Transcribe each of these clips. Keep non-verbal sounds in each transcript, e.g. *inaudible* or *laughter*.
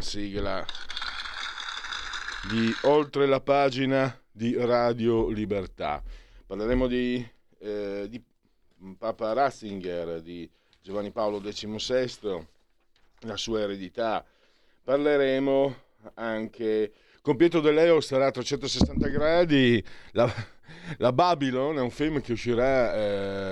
Sigla di Oltre la pagina di Radio Libertà. Parleremo di, eh, di Papa Ratzinger, di Giovanni Paolo XVI, la sua eredità. Parleremo anche con Pietro De Leo sarà a 360 gradi. La, la Babylon è un film che uscirà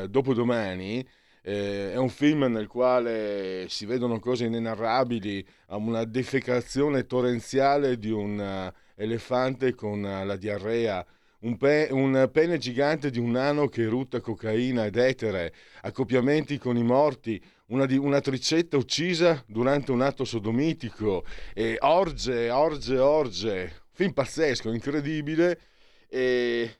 eh, dopodomani eh, è un film nel quale si vedono cose inenarrabili, una defecazione torrenziale di un uh, elefante con uh, la diarrea, un, pe- un, pene gigante di un nano che rutta cocaina ed etere, accoppiamenti con i morti, una, di- una tricetta uccisa durante un atto sodomitico, e orge, orge, orge. Film pazzesco, incredibile. E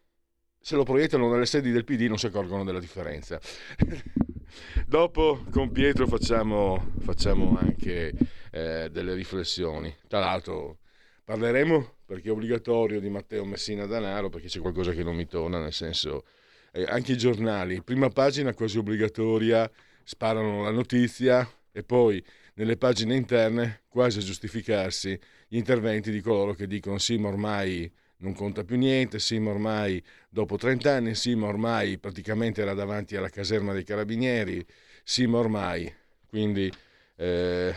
se lo proiettano nelle sedi del PD non si accorgono della differenza. *laughs* Dopo con Pietro facciamo, facciamo anche eh, delle riflessioni. Tra l'altro parleremo, perché è obbligatorio, di Matteo Messina Danaro, perché c'è qualcosa che non mi torna, nel senso, eh, anche i giornali, prima pagina quasi obbligatoria, sparano la notizia e poi nelle pagine interne, quasi a giustificarsi, gli interventi di coloro che dicono sì, ma ormai non conta più niente, Sima ormai dopo 30 anni, Sima ormai praticamente era davanti alla caserma dei carabinieri, Sima ormai, quindi eh,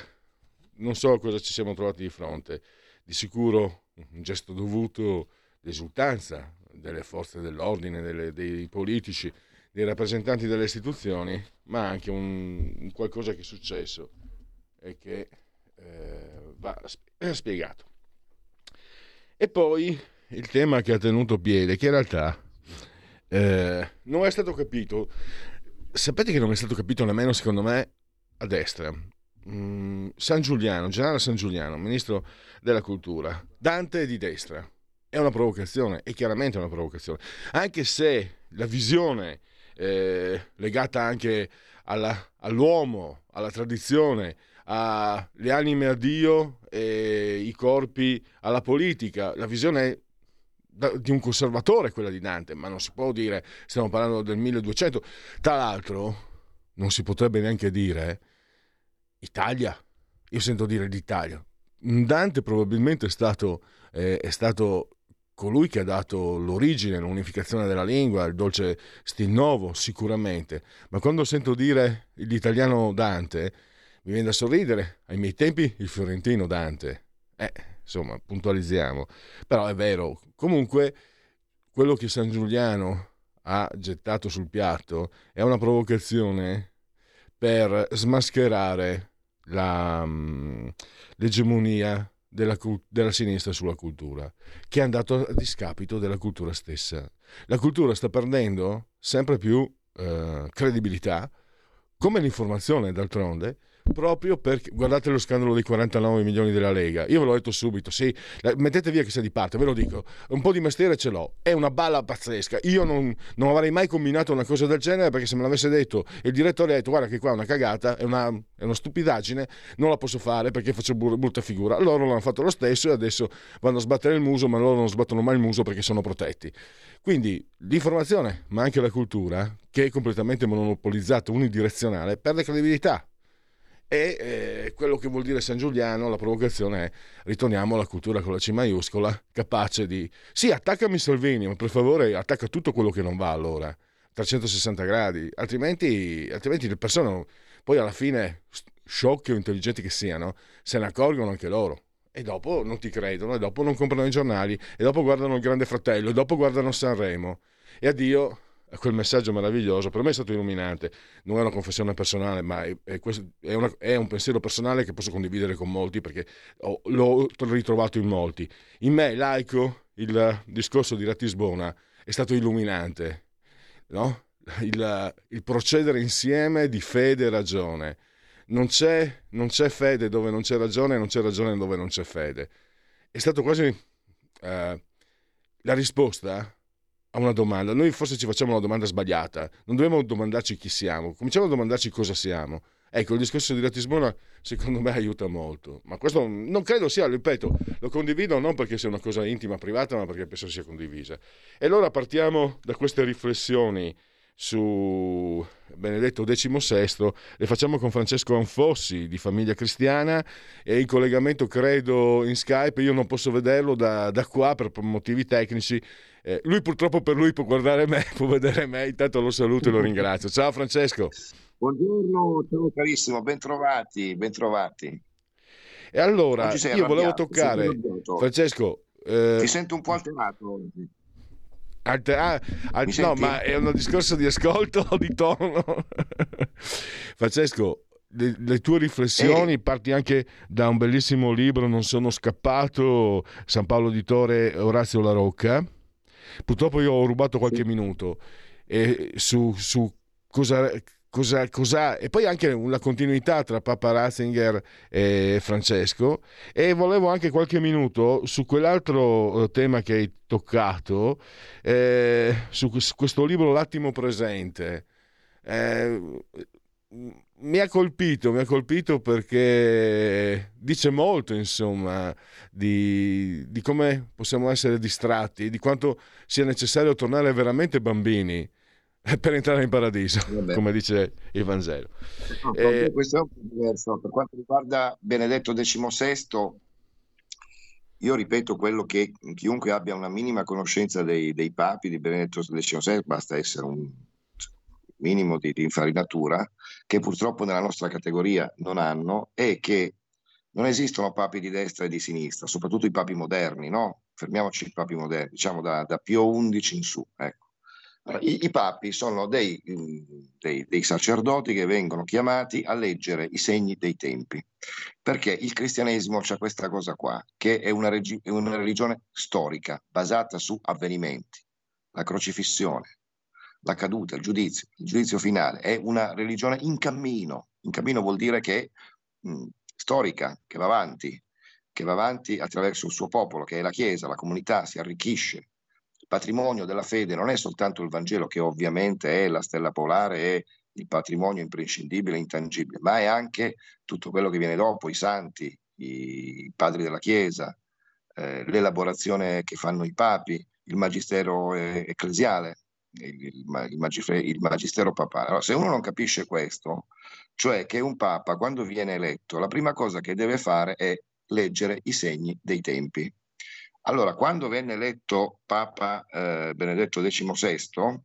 non so cosa ci siamo trovati di fronte, di sicuro un gesto dovuto di esultanza delle forze dell'ordine, delle, dei politici, dei rappresentanti delle istituzioni, ma anche un, un qualcosa che è successo e che eh, va spiegato. E poi il tema che ha tenuto piede, che in realtà eh, non è stato capito. Sapete che non è stato capito nemmeno, secondo me, a destra. Mm, San Giuliano, generale San Giuliano, ministro della cultura. Dante è di destra. È una provocazione, è chiaramente una provocazione. Anche se la visione eh, legata anche alla, all'uomo, alla tradizione, alle anime a Dio e i corpi alla politica, la visione di un conservatore quella di Dante, ma non si può dire, stiamo parlando del 1200. Tra l'altro, non si potrebbe neanche dire Italia. Io sento dire l'Italia. Dante probabilmente è stato, eh, è stato colui che ha dato l'origine, l'unificazione della lingua, il dolce stil nuovo, sicuramente. Ma quando sento dire l'italiano Dante, mi viene da sorridere. Ai miei tempi il fiorentino Dante. Eh, insomma, puntualizziamo. Però è vero, comunque quello che San Giuliano ha gettato sul piatto è una provocazione per smascherare la, um, l'egemonia della, della, sinistra sulla cultura, che è andato a discapito della cultura stessa. La cultura sta perdendo sempre più uh, credibilità, come l'informazione d'altronde, proprio perché guardate lo scandalo dei 49 milioni della Lega. Io ve l'ho detto subito, sì, mettete via che sei di parte, ve lo dico, un po' di mestiere ce l'ho, è una balla pazzesca. Io non, non avrei mai combinato una cosa del genere perché se me l'avesse detto il direttore ha detto guarda che qua è una cagata, è una, è una stupidaggine, non la posso fare perché faccio brutta figura. Loro l'hanno fatto lo stesso e adesso vanno a sbattere il muso, ma loro non sbattono mai il muso perché sono protetti. Quindi l'informazione, ma anche la cultura, che è completamente monopolizzata, unidirezionale, perde credibilità e eh, quello che vuol dire San Giuliano, la provocazione è ritorniamo alla cultura con la C maiuscola, capace di... Sì, attaccami Salvini, ma per favore attacca tutto quello che non va allora, 360 gradi, altrimenti, altrimenti le persone poi alla fine, sciocche o intelligenti che siano, se ne accorgono anche loro. E dopo non ti credono, e dopo non comprano i giornali, e dopo guardano il Grande Fratello, e dopo guardano Sanremo. E addio quel messaggio meraviglioso, per me è stato illuminante. Non è una confessione personale, ma è, è, una, è un pensiero personale che posso condividere con molti perché ho, l'ho ritrovato in molti. In me, laico, il discorso di Ratisbona è stato illuminante, no? il, il procedere insieme di fede e ragione. Non c'è, non c'è, fede dove non c'è ragione, non c'è ragione dove non c'è fede. È stato quasi eh, la risposta a una domanda. Noi forse ci facciamo una domanda sbagliata. Non dobbiamo domandarci chi siamo, cominciamo a domandarci cosa siamo. Ecco, il discorso di Ratisbona secondo me aiuta molto, ma questo non credo sia, ripeto, lo condivido non perché sia una cosa intima, privata, ma perché penso sia condivisa. E allora partiamo da queste riflessioni su Benedetto XVI, le facciamo con Francesco Anfossi di Famiglia Cristiana e in collegamento credo in Skype, io non posso vederlo da, da qua per motivi tecnici, eh, lui purtroppo per lui può guardare me, *laughs* può vedere me, intanto lo saluto e lo ringrazio. Ciao Francesco. Buongiorno, ciao carissimo, bentrovati, bentrovati. E allora, io volevo toccare, Francesco... Eh... Ti sento un po' alterato oggi. Alter- ah, al- no, ma è un discorso di ascolto o *laughs* di tono? Francesco, le, le, tue riflessioni eh. parti anche da un bellissimo libro, Non sono scappato, San Paolo Editore Orazio La Rocca. Purtroppo io ho rubato qualche minuto e su, su cosa Cosa, cosa, e poi anche la continuità tra Papa Ratzinger e Francesco e volevo anche qualche minuto su quell'altro eh, tema che hai toccato eh, su questo libro L'attimo presente. Eh, mi ha colpito mi ha colpito perché dice molto insomma di, di come possiamo essere distratti di quanto sia necessario tornare veramente bambini *laughs* per entrare in paradiso, Vabbè. come dice il Vangelo. No, eh, questo è un po' diverso. Per quanto riguarda Benedetto XVI, io ripeto quello che chiunque abbia una minima conoscenza dei, dei papi di Benedetto XVI, basta essere un minimo di, di infarinatura, che purtroppo nella nostra categoria non hanno, è che non esistono papi di destra e di sinistra, soprattutto i papi moderni, no? Fermiamoci i papi moderni, diciamo da, da Pio XI in su, ecco. I, I, papi sono dei, dei, dei, sacerdoti che vengono chiamati a leggere i segni dei tempi, perché il cristianesimo c'è questa cosa qua, che è una, regi- una religione storica, basata su avvenimenti, la crocifissione, la caduta, il giudizio, il giudizio finale, è una religione in cammino, in cammino vuol dire che mh, storica, che va avanti, che va avanti attraverso il suo popolo, che è la Chiesa, la comunità, si arricchisce, patrimonio della fede non è soltanto il Vangelo, che ovviamente è la stella polare, è il patrimonio imprescindibile, intangibile, ma è anche tutto quello che viene dopo, i santi, i padri della Chiesa, eh, l'elaborazione che fanno i papi, il magistero eh, ecclesiale, il, il, magistero, papale. Allora, se uno non capisce questo, cioè che un papa quando viene eletto, la prima cosa che deve fare è leggere i segni dei tempi. Allora, quando venne eletto Papa eh, Benedetto XVI,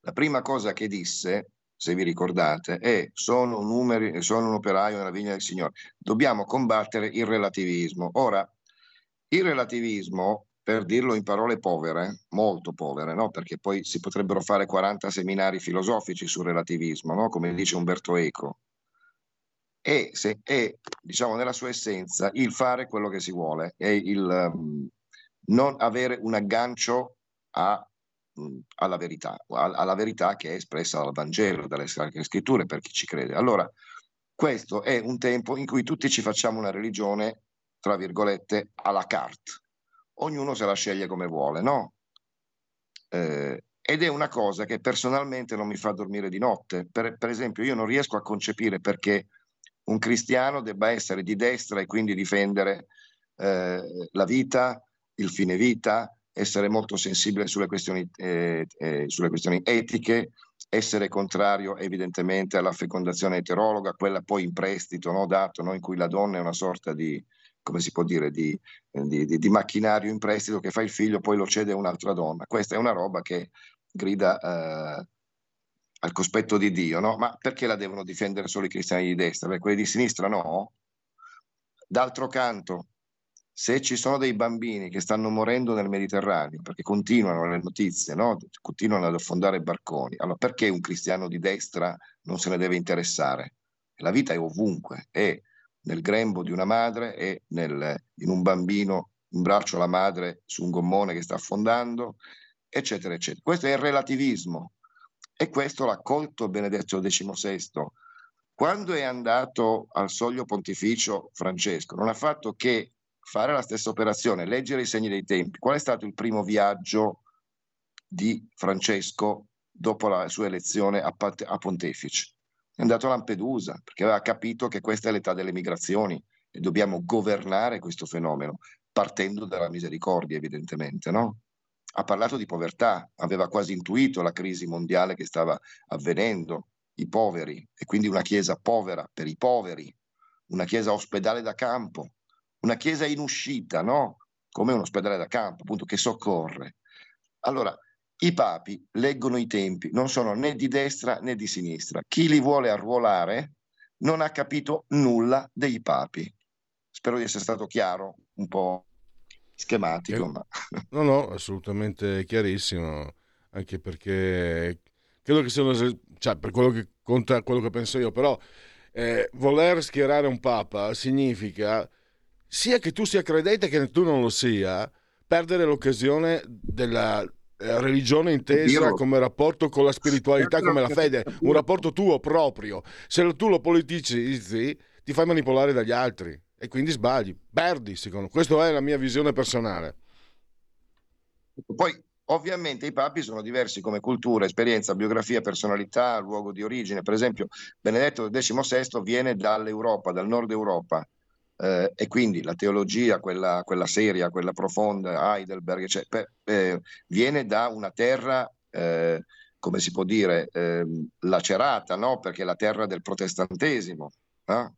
la prima cosa che disse, se vi ricordate, è sono un, numeri, sono un operaio nella vigna del Signore. Dobbiamo combattere il relativismo. Ora, il relativismo, per dirlo in parole povere, molto povere, no? perché poi si potrebbero fare 40 seminari filosofici sul relativismo, no? come dice Umberto Eco, è, se, è diciamo, nella sua essenza il fare quello che si vuole, è il um, non avere un aggancio a, um, alla verità, alla verità che è espressa dal Vangelo, dalle Sacre Scritture per chi ci crede. Allora, questo è un tempo in cui tutti ci facciamo una religione, tra virgolette, à la carte. Ognuno se la sceglie come vuole, no? Eh, ed è una cosa che personalmente non mi fa dormire di notte. Per, per esempio, io non riesco a concepire perché un cristiano debba essere di destra e quindi difendere eh, la vita, il fine vita, essere molto sensibile sulle questioni, eh, eh, sulle questioni etiche, essere contrario evidentemente alla fecondazione eterologa, quella poi in prestito no, dato, no, in cui la donna è una sorta di, come si può dire, di, di, di, macchinario in prestito che fa il figlio, poi lo cede a un'altra donna. Questa è una roba che grida eh, al cospetto di Dio, no? Ma perché la devono difendere solo i cristiani di destra? Perché quelli di sinistra no? D'altro canto, se ci sono dei bambini che stanno morendo nel Mediterraneo, perché continuano le notizie, no? continuano ad affondare barconi, allora perché un cristiano di destra non se ne deve interessare? La vita è ovunque, è nel grembo di una madre, è nel, in un bambino in braccio alla madre su un gommone che sta affondando, eccetera, eccetera. Questo è il relativismo e questo l'ha colto Benedetto XVI. Quando è andato al soglio pontificio Francesco, non ha fatto che fare la stessa operazione, leggere i segni dei tempi. Qual è stato il primo viaggio di Francesco dopo la sua elezione a pontefice? È andato a Lampedusa perché aveva capito che questa è l'età delle migrazioni e dobbiamo governare questo fenomeno partendo dalla misericordia, evidentemente, no? Ha parlato di povertà, aveva quasi intuito la crisi mondiale che stava avvenendo, i poveri, e quindi una chiesa povera per i poveri, una chiesa ospedale da campo, una chiesa in uscita, no? Come un ospedale da campo, appunto, che soccorre. Allora, i papi leggono i tempi, non sono né di destra né di sinistra. Chi li vuole arruolare non ha capito nulla dei papi. Spero di essere stato chiaro, un po' schematico. Eh, ma... *laughs* No, no, assolutamente chiarissimo, anche perché credo che siano, cioè, per quello che conta quello che penso io, però eh, voler schierare un papa significa sia che tu sia credente che tu non lo sia, perdere l'occasione della religione intesa come rapporto con la spiritualità, come la fede, un rapporto tuo proprio. Se tu lo politicizzi, ti fai manipolare dagli altri e quindi sbagli, perdi, secondo me. Questa è la mia visione personale. Poi, ovviamente, i papi sono diversi come cultura, esperienza, biografia, personalità, luogo di origine. Per esempio, Benedetto XVI viene dall'Europa, dal nord Europa eh, e quindi la teologia, quella, quella, seria, quella profonda, Heidelberg, cioè, per, eh, viene da una terra, eh, come si può dire, ehm, lacerata, no? perché è la terra del protestantesimo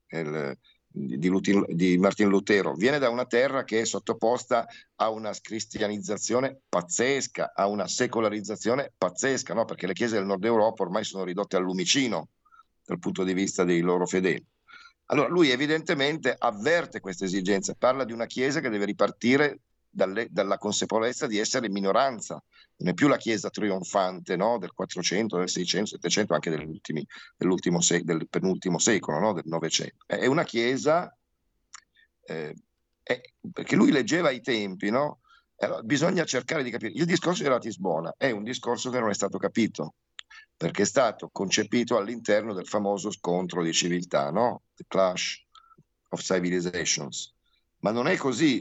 il, di, di, di Martin Lutero, viene da una terra che è sottoposta a una cristianizzazione pazzesca, a una secolarizzazione pazzesca, no? perché le chiese del nord Europa ormai sono ridotte al lumicino dal punto di vista dei loro fedeli. Allora lui evidentemente avverte questa esigenza, parla di una Chiesa che deve ripartire dalle, dalla consapevolezza di essere minoranza, non è più la Chiesa trionfante no? del 400, del 600, 700, anche dell'ultimo sec- del penultimo secolo, no? del Novecento. È una Chiesa, eh, è, perché lui leggeva i tempi, no? allora, bisogna cercare di capire. Il discorso di Ratisbona è un discorso che non è stato capito perché è stato concepito all'interno del famoso scontro di civiltà, no? The Clash of Civilizations. Ma non è così.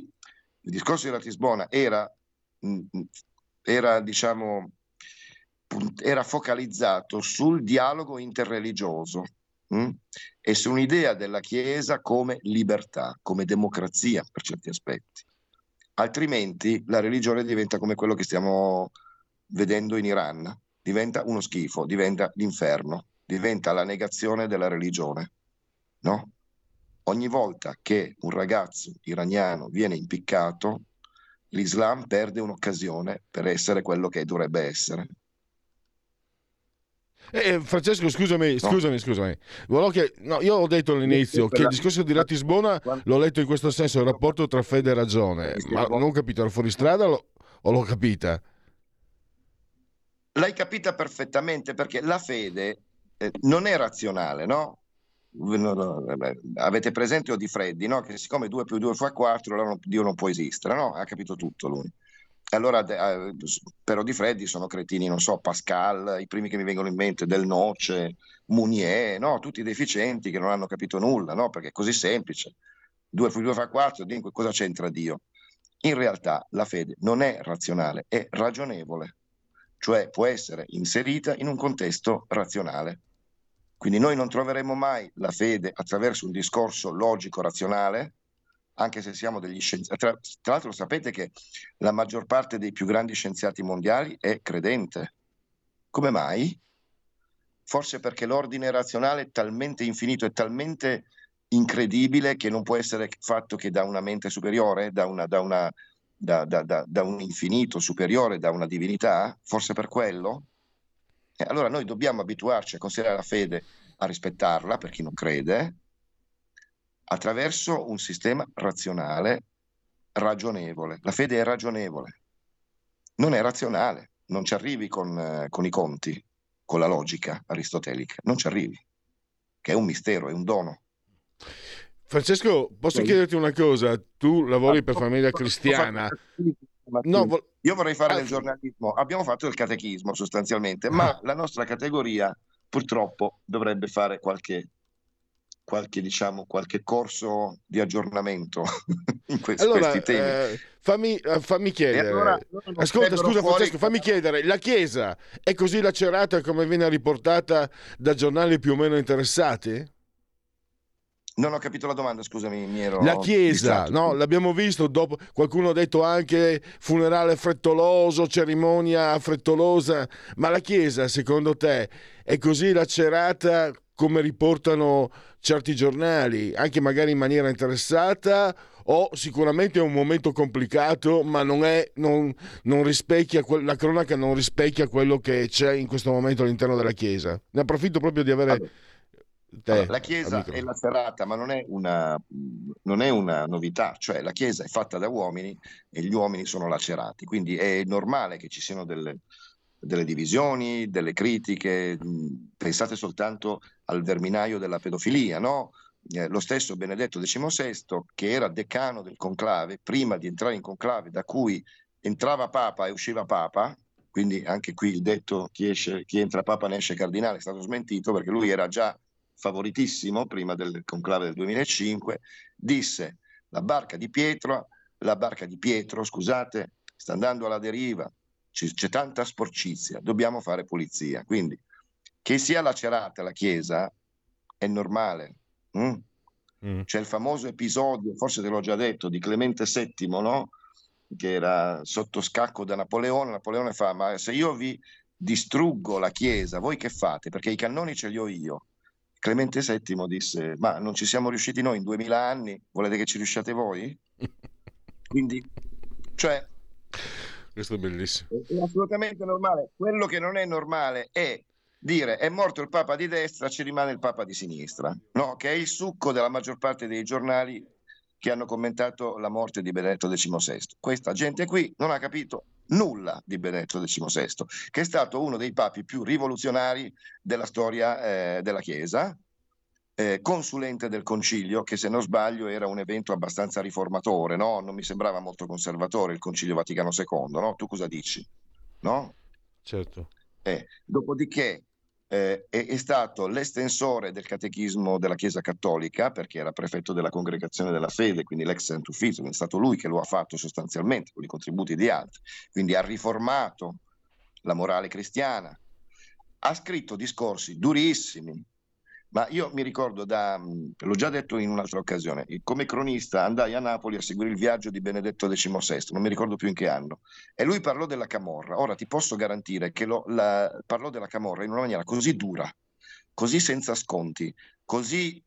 Il discorso di Ratisbona era, mm, mm, era, diciamo, era focalizzato sul dialogo interreligioso mh? Mm? e su un'idea della Chiesa come libertà, come democrazia per certi aspetti. Altrimenti la religione diventa come quello che stiamo vedendo in Iran, diventa uno schifo, diventa l'inferno, diventa la negazione della religione. No? Ogni volta che un ragazzo iraniano viene impiccato, l'Islam perde un'occasione per essere quello che dovrebbe essere. Eh, eh Francesco, scusami, scusami, no. scusami. Che, no, io ho detto all'inizio che il discorso di Ratisbona l'ho letto in questo senso, il rapporto tra fede e ragione, ma non ho capito, ero fuori strada o l'ho capita? L'hai capita perfettamente perché la fede eh, non è razionale, no? Avete presente Odifreddi, no? Che siccome 2 più 2 fa 4, allora Dio non può esistere, no? Ha capito tutto lui. Allora, eh, per Odifreddi sono cretini, non so, Pascal, i primi che mi vengono in mente, Del Noce, Munier, no? Tutti deficienti che non hanno capito nulla, no? Perché è così semplice. 2 più 2 fa 4, cosa c'entra Dio? In realtà la fede non è razionale, è ragionevole cioè può essere inserita in un contesto razionale. Quindi noi non troveremo mai la fede attraverso un discorso logico-razionale, anche se siamo degli scienziati. Tra, tra, l'altro sapete che la maggior parte dei più grandi scienziati mondiali è credente. Come mai? Forse perché l'ordine razionale è talmente infinito, è talmente incredibile che non può essere fatto che da una mente superiore, da una, da una da, da, da, da un infinito superiore, da una divinità, forse per quello? Eh, allora noi dobbiamo abituarci a considerare la fede, a rispettarla per chi non crede, attraverso un sistema razionale ragionevole, la fede è ragionevole, non è razionale, non ci arrivi con, eh, con i conti, con la logica aristotelica, non ci arrivi, che è un mistero, è un dono. Francesco, posso sì. chiederti una cosa? Tu lavori per famiglia cristiana. No, vo- io vorrei fare ah, del giornalismo. Abbiamo fatto il catechismo sostanzialmente, ma ah. la nostra categoria purtroppo dovrebbe fare qualche qualche, diciamo, qualche corso di aggiornamento *laughs* in questi, allora, questi temi. Eh, fammi, eh, fammi, chiedere. Allora, Ascolta, scusa fuori... Francesco, fammi chiedere, la Chiesa è così lacerata come viene riportata da giornali più o meno interessati? Non ho capito la domanda, scusami, mi ero La Chiesa, no, l'abbiamo visto dopo, qualcuno ha detto anche funerale frettoloso, cerimonia frettolosa, ma la Chiesa, secondo te, è così lacerata come riportano certi giornali, anche magari in maniera interessata o sicuramente è un momento complicato, ma non, è, non, non rispecchia, la cronaca non rispecchia quello che c'è in questo momento all'interno della Chiesa. Ne approfitto proprio di avere... Allora Te, la Chiesa è lacerata, ma non è, una, non è, una, novità, cioè la Chiesa è fatta da uomini e gli uomini sono lacerati, quindi è normale che ci siano delle, delle divisioni, delle critiche. Pensate soltanto al verminaio della pedofilia, no? Eh, lo stesso Benedetto XVI, che era decano del conclave, prima di entrare in conclave, da cui entrava Papa e usciva Papa, quindi anche qui il detto chi, esce, chi entra Papa ne esce cardinale è stato smentito perché lui era già favoritissimo prima del conclave del 2005, disse la barca di Pietro, la barca di Pietro, scusate, sta andando alla deriva, c'è, c'è tanta sporcizia, dobbiamo fare pulizia. Quindi che sia lacerata la Chiesa è normale. Mm? Mm. C'è il famoso episodio, forse te l'ho già detto, di Clemente VII, no? che era sotto scacco da Napoleone. Napoleone fa, ma se io vi distruggo la Chiesa, voi che fate? Perché i cannoni ce li ho io. Clemente VII disse, ma non ci siamo riusciti noi in duemila anni, volete che ci riusciate voi? *laughs* Quindi, cioè... Questo è bellissimo. È assolutamente normale. Quello che non è normale è dire è morto il Papa di destra, ci rimane il Papa di sinistra, no? che è il succo della maggior parte dei giornali che hanno commentato la morte di Benedetto XVI. Questa gente qui non ha capito nulla di Benedetto XVI, che è stato uno dei papi più rivoluzionari della storia eh, della Chiesa, eh, consulente del concilio, che se non sbaglio era un evento abbastanza riformatore, no? non mi sembrava molto conservatore il concilio Vaticano II, no? tu cosa dici? No? Certo. Eh, dopodiché eh, è, è, stato l'estensore del catechismo della Chiesa Cattolica, perché era prefetto della congregazione della fede, quindi l'ex sant ufficio, è stato lui che lo ha fatto sostanzialmente con i contributi di altri, quindi ha riformato la morale cristiana, ha scritto discorsi durissimi, ma io mi ricordo da, l'ho già detto in un'altra occasione, come cronista andai a Napoli a seguire il viaggio di Benedetto XVI, non mi ricordo più in che anno, e lui parlò della Camorra. Ora ti posso garantire che lo, la, parlò della Camorra in una maniera così dura, così senza sconti, così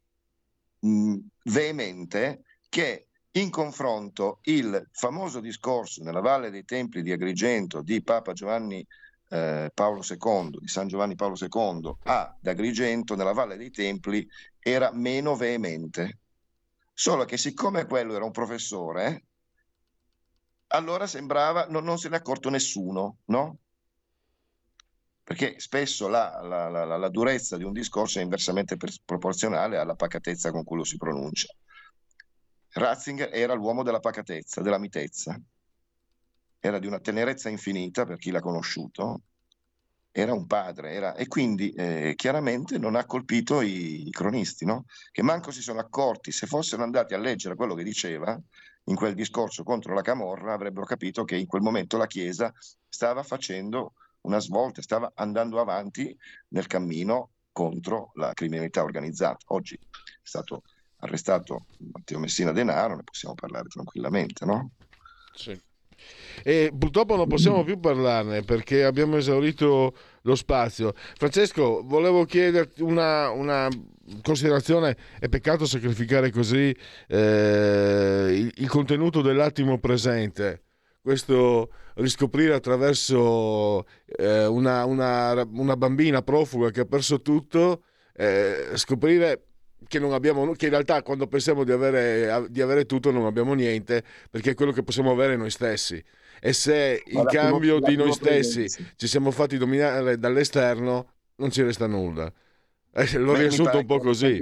mh, veemente, che in confronto il famoso discorso nella Valle dei Templi di Agrigento di Papa Giovanni eh, Paolo II, di San Giovanni Paolo II a Agrigento, nella Valle dei Templi, era meno veemente. Solo che siccome quello era un professore, allora sembrava, no, non se ne è accorto nessuno, no? Perché spesso la, la, la, la, durezza di un discorso è inversamente proporzionale alla pacatezza con cui lo si pronuncia. Ratzinger era l'uomo della pacatezza, della mitezza era di una tenerezza infinita per chi l'ha conosciuto, era un padre, era... e quindi eh, chiaramente non ha colpito i, i cronisti, no? che manco si sono accorti, se fossero andati a leggere quello che diceva in quel discorso contro la Camorra, avrebbero capito che in quel momento la Chiesa stava facendo una svolta, stava andando avanti nel cammino contro la criminalità organizzata. Oggi è stato arrestato Matteo Messina Denaro, ne possiamo parlare tranquillamente, no? Sì. E purtroppo non possiamo più parlarne perché abbiamo esaurito lo spazio. Francesco, volevo chiederti una, una considerazione. È peccato sacrificare così eh, il, il contenuto dell'attimo presente questo riscoprire attraverso eh, una, una, una, bambina profuga che ha perso tutto, eh, scoprire che, abbiamo, che in realtà quando pensiamo di avere, di avere, tutto non abbiamo niente, perché è quello che possiamo avere noi stessi. E se in cambio di noi stessi ci siamo fatti dominare dall'esterno, non ci resta nulla. *laughs* Eh, l'ho Beh, riassunto un po' così.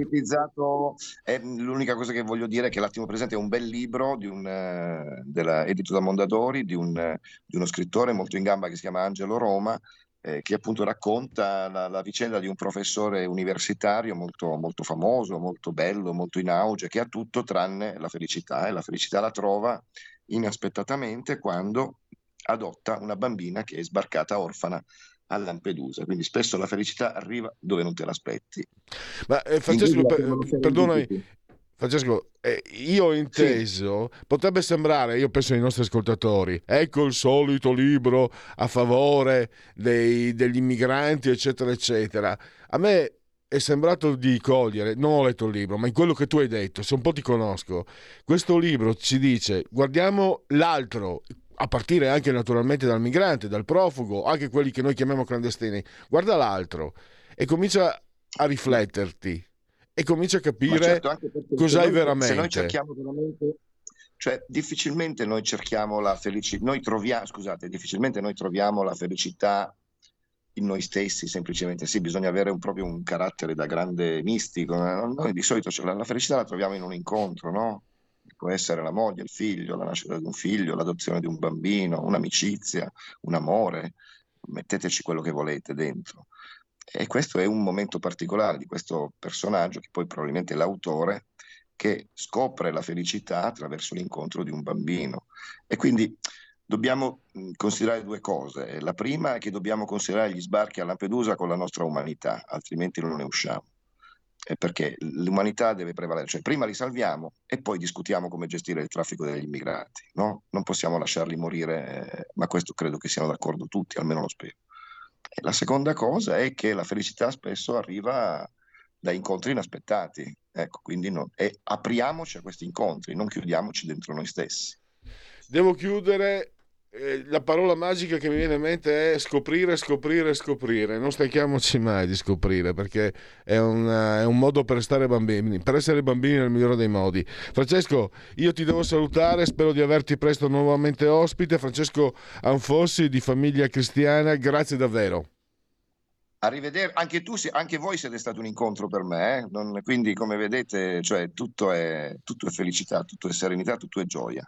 Eh, l'unica cosa che voglio dire è che L'attimo presente è un bel libro di un, uh, della, edito da Mondadori di, un, di, uno scrittore molto in gamba che si chiama Angelo Roma, eh, che appunto racconta la, la, vicenda di un professore universitario molto, molto famoso, molto bello, molto in auge, che ha tutto tranne la felicità e la felicità la trova inaspettatamente quando adotta una bambina che è sbarcata orfana a Lampedusa, quindi spesso la felicità arriva dove non te l'aspetti. Ma eh, Francesco, per, perdonami, Francesco, eh, io ho inteso, sì. potrebbe sembrare, io penso ai nostri ascoltatori, ecco il solito libro a favore dei, degli immigranti, eccetera, eccetera. A me è sembrato di cogliere, non ho letto il libro, ma in quello che tu hai detto, se un po' ti conosco, questo libro ci dice guardiamo l'altro, a partire anche naturalmente dal migrante, dal profugo, anche quelli che noi chiamiamo clandestini, guarda l'altro e comincia a rifletterti e comincia a capire certo, cos'hai noi, veramente. Se noi cerchiamo veramente, cioè difficilmente noi cerchiamo la felicità, noi troviamo, scusate, difficilmente noi troviamo la felicità in noi stessi, semplicemente sì, bisogna avere un, proprio un carattere da grande mistico. Noi di solito cioè, la, la felicità la troviamo in un incontro, no? può essere la moglie, il figlio, la nascita di un figlio, l'adozione di un bambino, un'amicizia, un amore, metteteci quello che volete dentro. E questo è un momento particolare di questo personaggio, che poi probabilmente è l'autore, che scopre la felicità attraverso l'incontro di un bambino. E quindi dobbiamo considerare due cose. La prima è che dobbiamo considerare gli sbarchi a Lampedusa con la nostra umanità, altrimenti non ne usciamo perché l'umanità deve prevalere, cioè prima li salviamo e poi discutiamo come gestire il traffico degli immigrati, no? non possiamo lasciarli morire, eh, ma questo credo che siano d'accordo tutti, almeno lo spero. La seconda cosa è che la felicità spesso arriva da incontri inaspettati, ecco, quindi no, apriamoci a questi incontri, non chiudiamoci dentro noi stessi. Devo chiudere eh, la parola magica che mi viene in mente è scoprire, scoprire, scoprire. Non stanchiamoci mai di scoprire perché è, una, è, un modo per stare bambini, per essere bambini nel migliore dei modi. Francesco, io ti devo salutare, spero di averti presto nuovamente ospite. Francesco Anfossi di Famiglia Cristiana, grazie davvero. Arrivederci, anche tu, anche voi siete stato un incontro per me, eh? non, quindi come vedete cioè, tutto, è, tutto è felicità, tutto è serenità, tutto è gioia.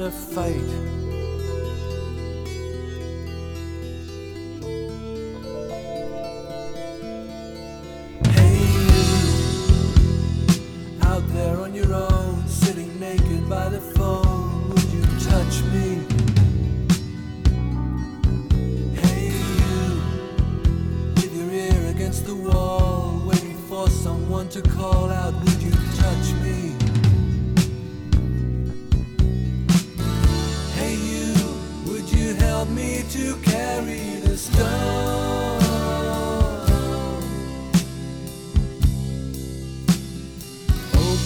to fight.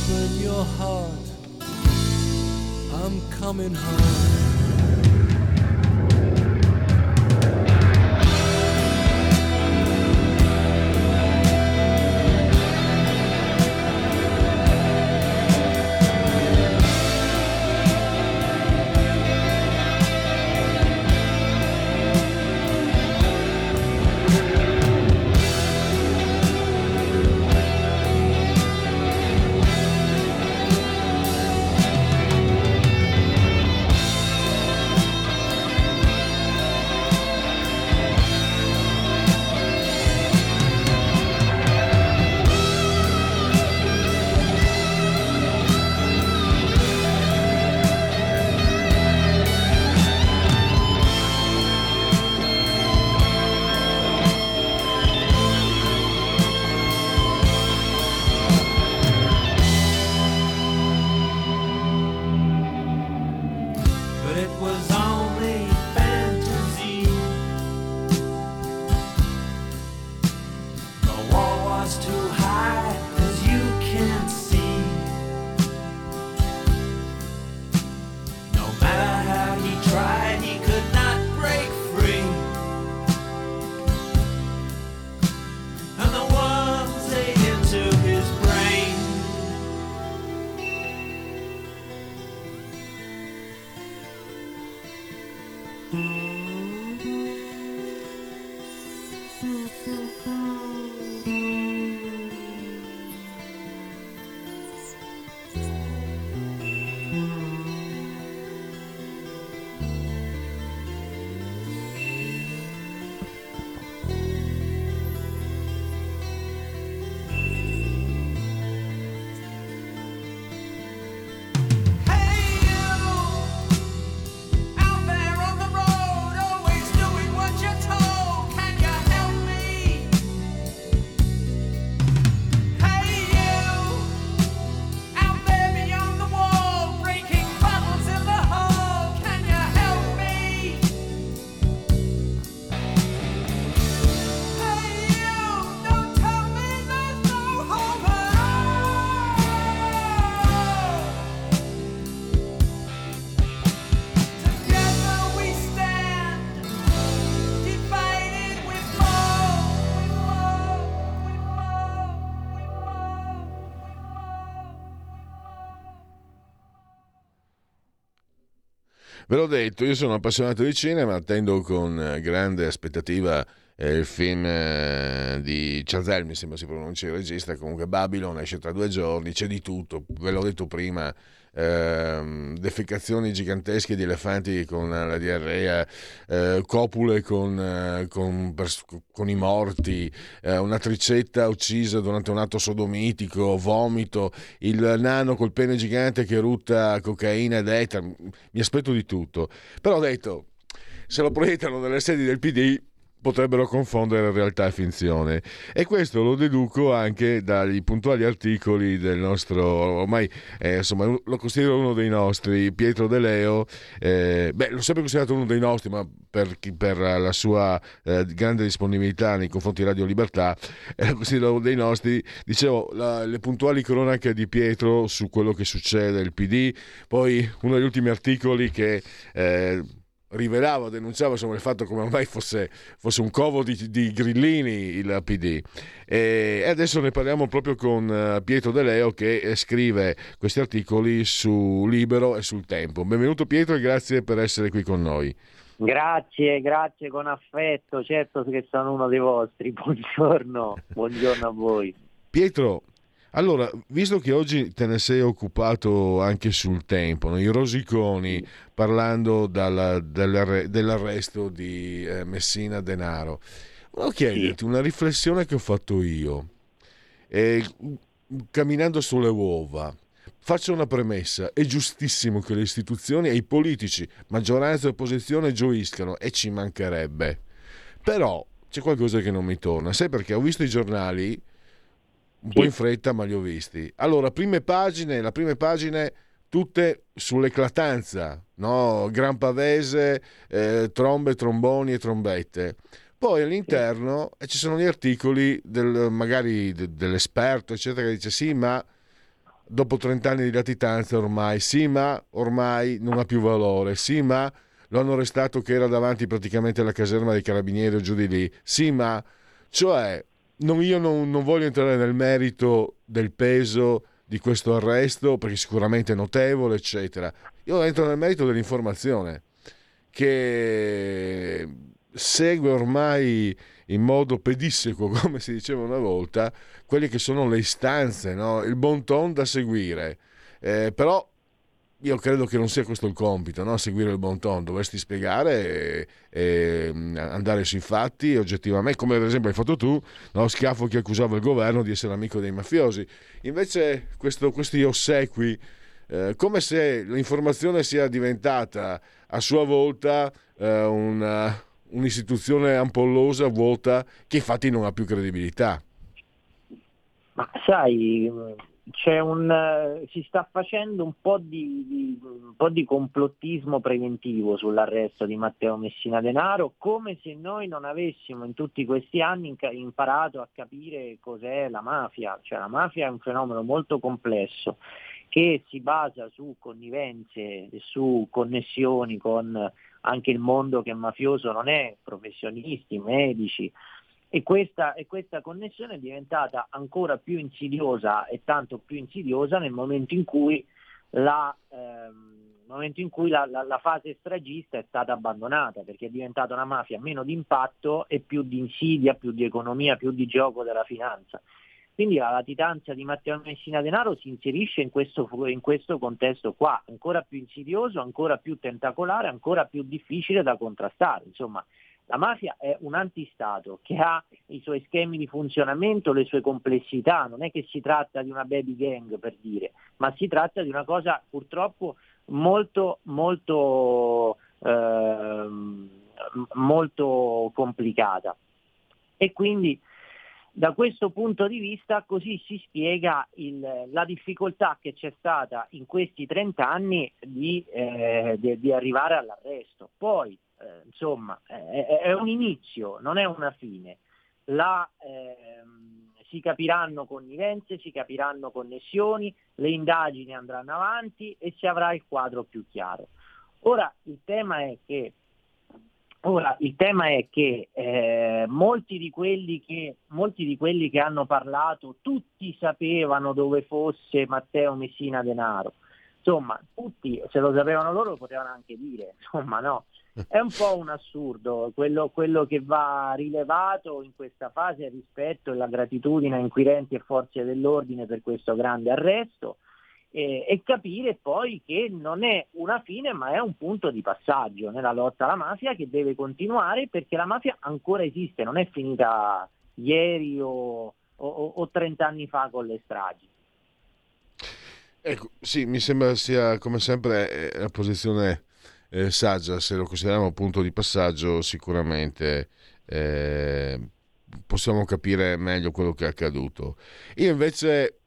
Open your heart, I'm coming home. Ve l'ho detto, io sono appassionato di cinema, attendo con eh, grande aspettativa eh, il film eh, di Chazelle, mi sembra si pronuncia il regista, comunque Babylon esce tra due giorni, c'è di tutto, ve l'ho detto prima, ehm, defecazioni gigantesche di elefanti con la diarrea, eh, copule con, eh, con con i morti, eh, una tricetta uccisa durante un atto sodomitico, vomito, il nano col pene gigante che rutta cocaina ed eter, mi aspetto di tutto. Però ho detto, se lo proiettano nelle sedi del PD potrebbero confondere realtà e finzione. E questo lo deduco anche dagli puntuali articoli del nostro ormai eh, insomma lo considero uno dei nostri. Pietro De Leo eh, beh l'ho sempre considerato uno dei nostri ma per, per la sua eh, grande disponibilità nei confronti di Radio Libertà eh, lo considero uno dei nostri. Dicevo la- le puntuali cronache di Pietro su quello che succede al PD poi uno degli ultimi articoli che eh, rivelava, denunciava insomma, il fatto come ormai fosse, fosse un covo di, di grillini il PD. E adesso ne parliamo proprio con eh, Pietro De Leo che eh, scrive questi articoli su Libero e sul Tempo. Benvenuto Pietro e grazie per essere qui con noi. Grazie, grazie con affetto, certo che sono uno dei vostri. *laughs* Buongiorno, buongiorno a voi. Pietro, Allora, visto che oggi te ne sei occupato anche sul tempo, no? i rosiconi, parlando dalla- dell'arre- dell'arresto di eh, Messina Denaro, volevo chiederti una riflessione che ho fatto io, Eh, camminando sulle uova. Faccio una premessa, è giustissimo che le istituzioni e i politici, maggioranza e opposizione, gioiscano e ci mancherebbe. Però c'è qualcosa che non mi torna. Sai perché? Ho visto i giornali un po' in fretta, ma li ho visti. Allora, prime pagine, le prime pagine tutte sull'eclatanza, no? Gran Pavese, eh, trombe, tromboni e trombette. Poi all'interno eh, ci sono gli articoli del, magari de- dell'esperto, eccetera, che dice sì, ma dopo 30 anni di latitanza ormai, sì, ma ormai non ha più valore, sì, ma lo hanno arrestato che era davanti praticamente alla caserma dei carabinieri o giù di lì, sì, ma cioè non- io non, non voglio entrare nel merito del peso di questo arresto perché sicuramente è notevole, eccetera. Io entro nel merito dell'informazione che segue ormai in modo pedissequo, *laughs* come si diceva una volta, quelle che sono le istanze, no? il bon ton da seguire. Eh, però io credo che non sia questo il compito, no? seguire il bon ton, dovresti spiegare e, e, andare sui fatti oggettivamente, come ad esempio hai fatto tu, no? Schiaffo che accusava il governo di essere amico dei mafiosi. Invece questo- questi ossequi, eh, come se l'informazione sia diventata a sua volta eh, una- un'istituzione ampollosa, vuota, che infatti non ha più credibilità. Ma sai, un, eh, si sta facendo un po' di, di- un po' di complottismo preventivo sull'arresto di Matteo Messina Denaro, come se noi non avessimo in tutti questi anni imparato a capire cos'è la mafia. Cioè la mafia è un fenomeno molto complesso che si basa su connivenze e su connessioni con anche il mondo che è mafioso non è, professionisti, medici, e questa, e questa connessione è diventata ancora più insidiosa e tanto più insidiosa nel momento in cui la, ehm, momento in cui la, la- la fase stragista è stata abbandonata, perché è diventata una mafia meno di impatto e più di insidia, più di economia, più di gioco della finanza. Quindi la latitanza di Matteo Messina Denaro si inserisce in questo, in questo contesto qua, ancora più insidioso, ancora più tentacolare, ancora più difficile da contrastare. Insomma, la mafia è un antistato che ha i suoi schemi di funzionamento, le sue complessità, non è che si tratta di una baby gang per dire, ma si tratta di una cosa purtroppo molto, molto, ehm, molto complicata. E quindi da questo punto di vista così si spiega il- la difficoltà che c'è stata in questi 30 anni di, eh, di- di arrivare all'arresto. Poi, eh, insomma, è, è un inizio, non è una fine. La, ehm, si capiranno connivenze, si capiranno connessioni, le indagini andranno avanti e si avrà il quadro più chiaro. Ora il tema è che Ora, tema è che eh, molti, di che molti di quelli che hanno parlato, tutti sapevano dove fosse Matteo Messina Denaro. Insomma, tutti, se lo sapevano loro, lo potevano anche dire. *laughs* Insomma, no. È un po' un assurdo. Quello, quello che va rilevato in questa fase rispetto e la gratitudine a inquirenti e forze dell'ordine per questo grande arresto eh, e capire poi che non è una fine ma è un punto di passaggio nella lotta alla mafia che deve continuare perché la mafia ancora esiste, non è finita ieri o, o, o 30 anni fa con le stragi. Ecco, sì, mi sembra sia come sempre eh, la posizione eh, saggia, se lo consideriamo un punto di passaggio sicuramente eh, possiamo capire meglio quello che è accaduto. Io invece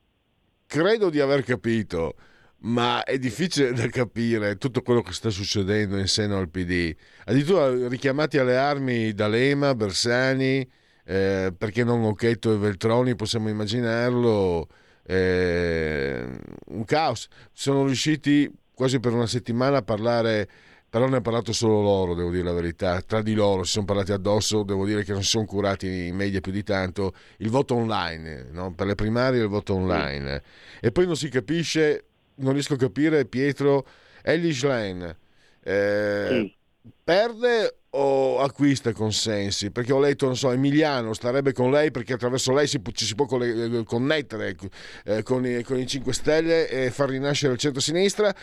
credo di aver capito, ma è difficile da capire tutto quello che sta succedendo in seno al PD. Addirittura richiamati alle armi D'Alema, Bersani, eh, perché non Occhetto e Veltroni, possiamo immaginarlo. Eh, un caos. Sono riusciti quasi per una settimana a parlare, però ne ha parlato solo loro, devo dire la verità. Tra di loro si sono parlati addosso, devo dire che non si sono curati in media più di tanto. Il voto online, no? per le primarie il voto online. E poi non si capisce, non riesco a capire, Pietro, Ellie Schlein. eh, Sì. perde o acquista consensi? Perché ho letto, non so, Emiliano starebbe con lei perché attraverso lei si ci si può colle- connettere eh, con, i, con i 5 Stelle e far rinascere il centro-sinistra.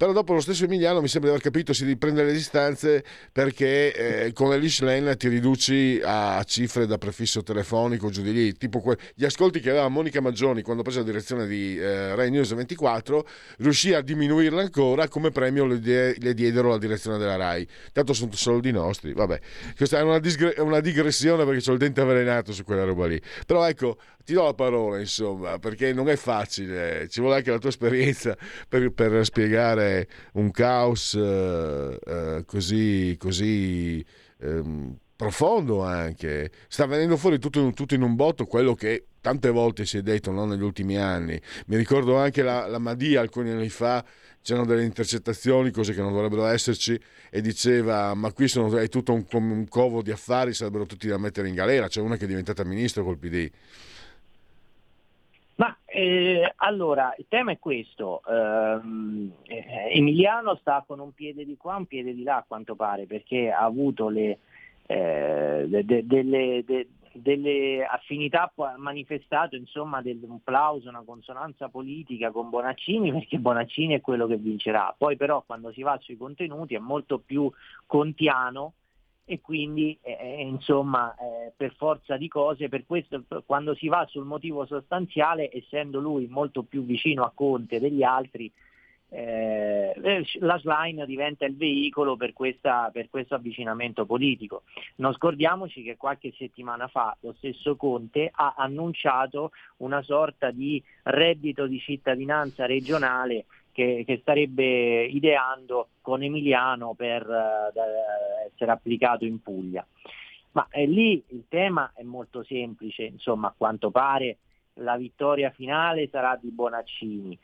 Però dopo lo stesso Emiliano mi sembra di aver capito si riprende le distanze perché eh, con l'Elish Lane ti riduci a cifre da prefisso telefonico giù di lì, tipo que- gli ascolti che aveva Monica Maggioni quando prese la direzione di eh, Rai News 24, riuscì a diminuirla ancora, come premio le, die- le diedero la direzione della Rai. Tanto sono soldi nostri, vabbè. Questa è una, disgre- una digressione perché ho il dente avvelenato su quella roba lì. Però ecco, ti do la parola, insomma, perché non è facile, ci vuole anche la tua esperienza per, per spiegare un caos eh, eh, così, così ehm, profondo anche. Sta venendo fuori tutto, in- tutto in un botto quello che tante volte si è detto no, negli ultimi anni. Mi ricordo anche la, la Madia alcuni anni fa. C'erano delle intercettazioni, cose che non dovrebbero esserci, e diceva: Ma qui sono, è tutto un, un covo di affari, sarebbero tutti da mettere in galera. C'è una che è diventata ministro col PD. Ma eh, allora il tema è questo, ehm, eh, Emiliano sta con un piede di qua, un piede di là a quanto pare, perché ha avuto le, eh, de- de- delle, de- delle affinità, ha manifestato insomma del, un plauso, una consonanza politica con Bonaccini, perché Bonaccini è quello che vincerà. Poi però quando si va sui contenuti è molto più contiano e quindi eh, eh, insomma eh, per forza di cose, per questo quando si va sul motivo sostanziale, essendo lui molto più vicino a Conte degli altri, eh, eh, la slime diventa il veicolo per, questa- per questo avvicinamento politico. Non scordiamoci che qualche settimana fa lo stesso Conte ha annunciato una sorta di reddito di cittadinanza regionale che, che starebbe ideando con Emiliano per eh, essere applicato in Puglia. Ma eh, lì il tema è molto semplice, insomma, a quanto pare la vittoria finale sarà di Bonaccini,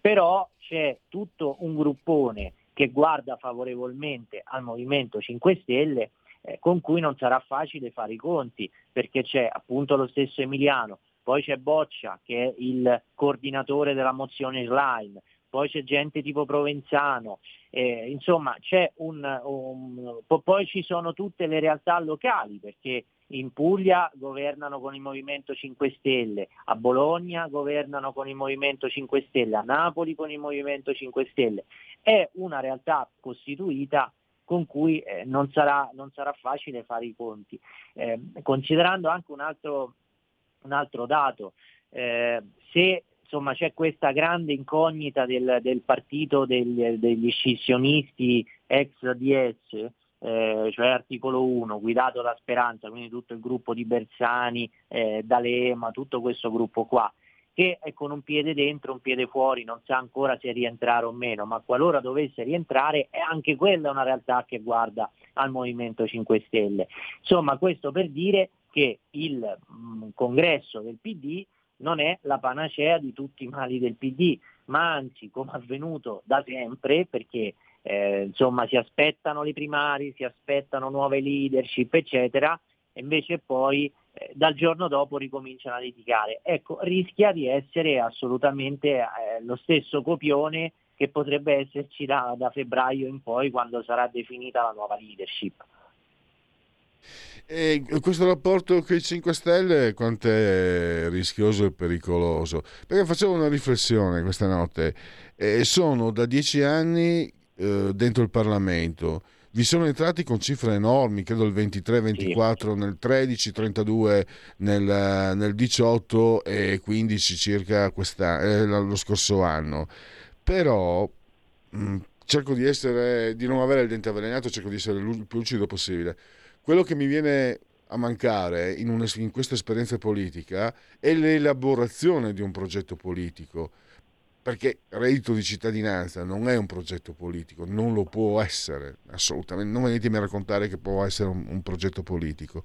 però c'è tutto un gruppone che guarda favorevolmente al Movimento 5 Stelle eh, con cui non sarà facile fare i conti, perché c'è appunto lo stesso Emiliano, poi c'è Boccia che è il coordinatore della mozione Slime, poi c'è gente tipo Provenzano, eh, insomma c'è un, un- po- poi ci sono tutte le realtà locali perché in Puglia governano con il Movimento 5 Stelle, a Bologna governano con il Movimento 5 Stelle, a Napoli con il Movimento 5 Stelle. È una realtà costituita con cui eh, non, sarà, non sarà facile fare i conti. Eh, considerando anche un altro, un altro dato, eh, se insomma, c'è questa grande incognita del, del partito del- degli scissionisti ex DS, eh, cioè articolo 1, guidato da Speranza, quindi tutto il gruppo di Bersani, eh, D'Alema, tutto questo gruppo qua, che è con un piede dentro, un piede fuori, non sa ancora se rientrare o meno, ma qualora dovesse rientrare è anche quella una realtà che guarda al Movimento 5 Stelle. Insomma, questo per dire che il mh, congresso del PD non è la panacea di tutti i mali del PD, ma anzi, come avvenuto da sempre, perché eh, insomma si aspettano le primarie, si aspettano nuove leadership, eccetera, e invece poi eh, dal giorno dopo ricominciano a litigare. Ecco, rischia di essere assolutamente eh, lo stesso copione che potrebbe esserci da, da febbraio in poi quando sarà definita la nuova leadership. E questo rapporto con i 5 Stelle quanto è rischioso e pericoloso? Perché facevo una riflessione questa notte. Eh, sono da dieci anni eh, dentro il Parlamento. Vi sono entrati con cifre enormi, credo il 23-24 nel 13, 32 nel, nel 18 e 15 circa eh, lo scorso anno. Però mh, cerco di essere, di non avere il dente avvelenato, cerco di essere il più lucido possibile. Quello che mi viene a mancare in, una- in questa esperienza politica è l'elaborazione di un progetto politico, perché reddito di cittadinanza non è un progetto politico, non lo può essere, assolutamente. Non venitemi a raccontare che può essere un, un progetto politico.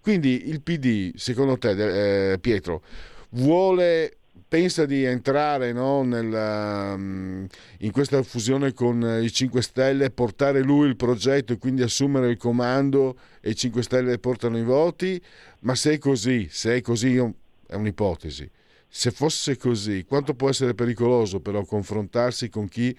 Quindi il PD, secondo te, eh, Pietro, vuole pensa di entrare no, nel, um, in questa fusione con eh, i 5 Stelle, portare lui il progetto e quindi assumere il comando e i 5 Stelle portano i voti, ma se è così, se è così è un'ipotesi, se fosse così, quanto può essere pericoloso però confrontarsi con chi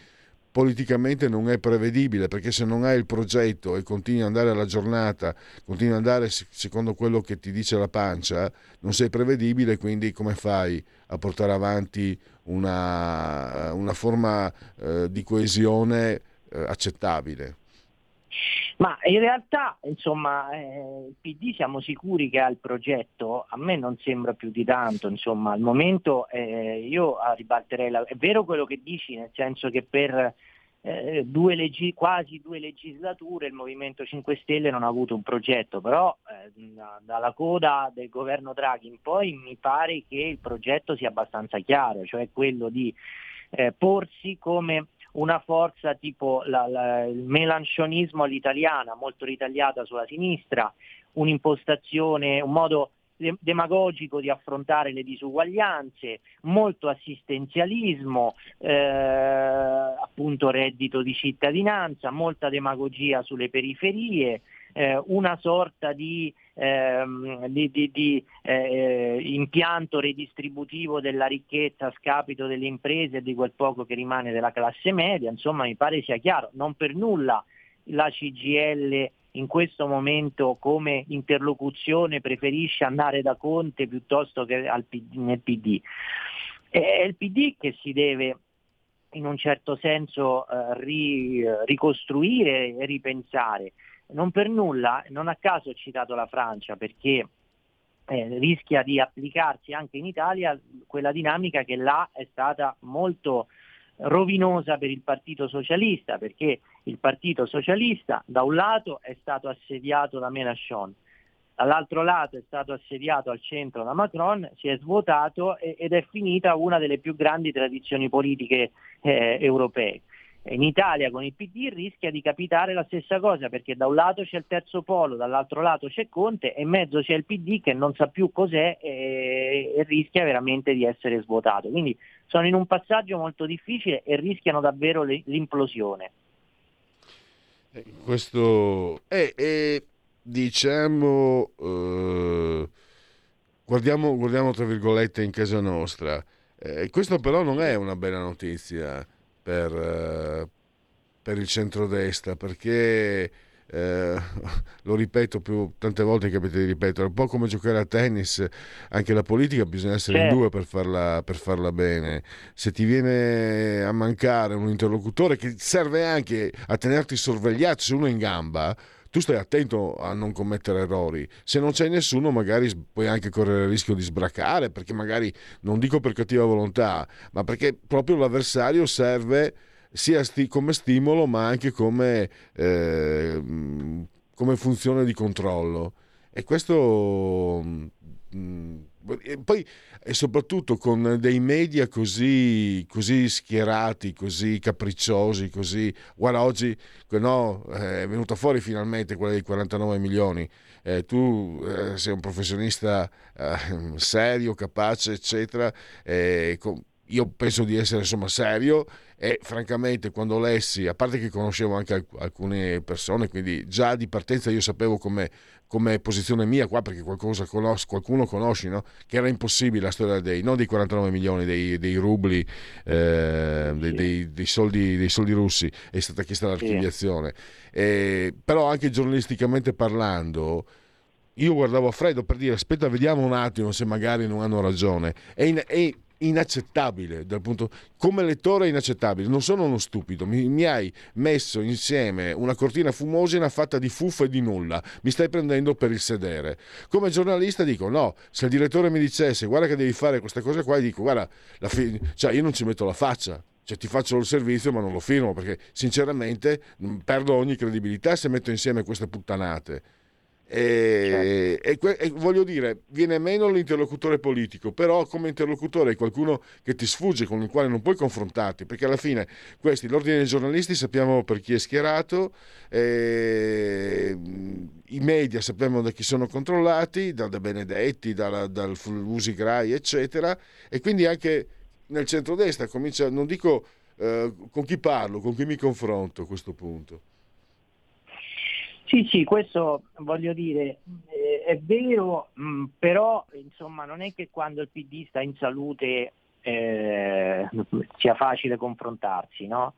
politicamente non è prevedibile, perché se non hai il progetto e continui ad andare alla giornata, continui ad andare se- secondo quello che ti dice la pancia, non sei prevedibile, quindi come fai a portare avanti una, una forma eh, di coesione eh, accettabile? Ma in realtà, insomma, eh, il PD siamo sicuri che ha il progetto, a me non sembra più di tanto, insomma, al momento eh, io ah, ribalterei la... È vero quello che dici, nel senso che per eh, due leggi- quasi due legislature il Movimento 5 Stelle non ha avuto un progetto, però eh, da- dalla coda del governo Draghi in poi mi pare che il progetto sia abbastanza chiaro, cioè quello di eh, porsi come una forza tipo la- la- il melancionismo all'italiana, molto ritagliata sulla sinistra, un'impostazione, un modo de- demagogico di affrontare le disuguaglianze, molto assistenzialismo, eh, appunto reddito di cittadinanza, molta demagogia sulle periferie, eh, una sorta di, ehm, di- di- di, eh, impianto redistributivo della ricchezza a scapito delle imprese e di quel poco che rimane della classe media, insomma mi pare sia chiaro, non per nulla la CGL in questo momento come interlocuzione preferisce andare da Conte piuttosto che PD nel PD. È il PD che si deve in un certo senso eh, ri- ricostruire e ripensare. Non per nulla, non a caso ho citato la Francia perché eh, rischia di applicarsi anche in Italia quella dinamica che là è stata molto rovinosa per il Partito Socialista, perché il Partito Socialista da un lato è stato assediato da Mélenchon, dall'altro lato è stato assediato al centro da Macron, si è svuotato ed è finita una delle più grandi tradizioni politiche eh, europee. In Italia con il PD rischia di capitare la stessa cosa perché da un lato c'è il terzo polo, dall'altro lato c'è Conte e in mezzo c'è il PD che non sa più cos'è e, e rischia veramente di essere svuotato. Quindi sono in un passaggio molto difficile e rischiano davvero le- l'implosione. Eh, Questo è, è, diciamo, eh, guardiamo, guardiamo tra virgolette in casa nostra. Eh, questo però non è una bella notizia per, eh, per il centrodestra perché, eh, *laughs* lo ripeto più, tante volte capite di ripetere, un po' come giocare a tennis, anche la politica bisogna essere in Certo. due per farla, per farla bene. Se ti viene a mancare un interlocutore che serve anche a tenerti sorvegliato, se uno è in gamba, tu stai attento a non commettere errori. Se non c'è nessuno, magari puoi anche correre il rischio di sbracare, perché magari non dico per cattiva volontà, ma perché proprio l'avversario serve sia sti- come stimolo, ma anche come, eh, come funzione di controllo. E questo. mh, e poi, e soprattutto con dei media così, così schierati, così capricciosi, così. Guarda, oggi no, è venuta fuori finalmente quella dei 49 milioni. Eh, tu eh, sei un professionista eh, serio, capace, eccetera. eh, com- io penso di essere insomma serio e francamente quando lessi, a parte che conoscevo anche alc- alcune persone, quindi già di partenza io sapevo come, come posizione mia qua, perché qualcosa conos- qualcuno conosci, no? che era impossibile la storia dei, non dei 49 milioni, dei, dei rubli, eh, dei, dei- dei soldi, dei soldi russi, è stata chiesta l'archiviazione. Eh, però anche giornalisticamente parlando, io guardavo a freddo per dire aspetta vediamo un attimo se magari non hanno ragione è, in- è inaccettabile dal punto come lettore è inaccettabile. Non sono uno stupido. Mi, mi hai messo insieme una cortina fumogena fatta di fuffa e di nulla. Mi stai prendendo per il sedere. Come giornalista dico no se il direttore mi dicesse guarda che devi fare questa cosa qua dico guarda fi- cioè io non ci metto la faccia. Cioè ti faccio il servizio ma non lo firmo perché sinceramente perdo ogni credibilità se metto insieme queste puttanate e, e que- e voglio dire, viene meno l'interlocutore politico, però come interlocutore è qualcuno che ti sfugge, con il quale non puoi confrontarti, perché alla fine questi, l'ordine dei giornalisti, sappiamo per chi è schierato, eh, i media sappiamo da chi sono controllati, da De Benedetti, dalla- dal Usi Grai, eccetera, e quindi anche nel centrodestra comincia, non dico eh, con chi parlo, con chi mi confronto a questo punto. Sì, sì, questo voglio dire, eh, è vero, mh, però insomma non è che quando il PD sta in salute eh, sia facile confrontarsi, no?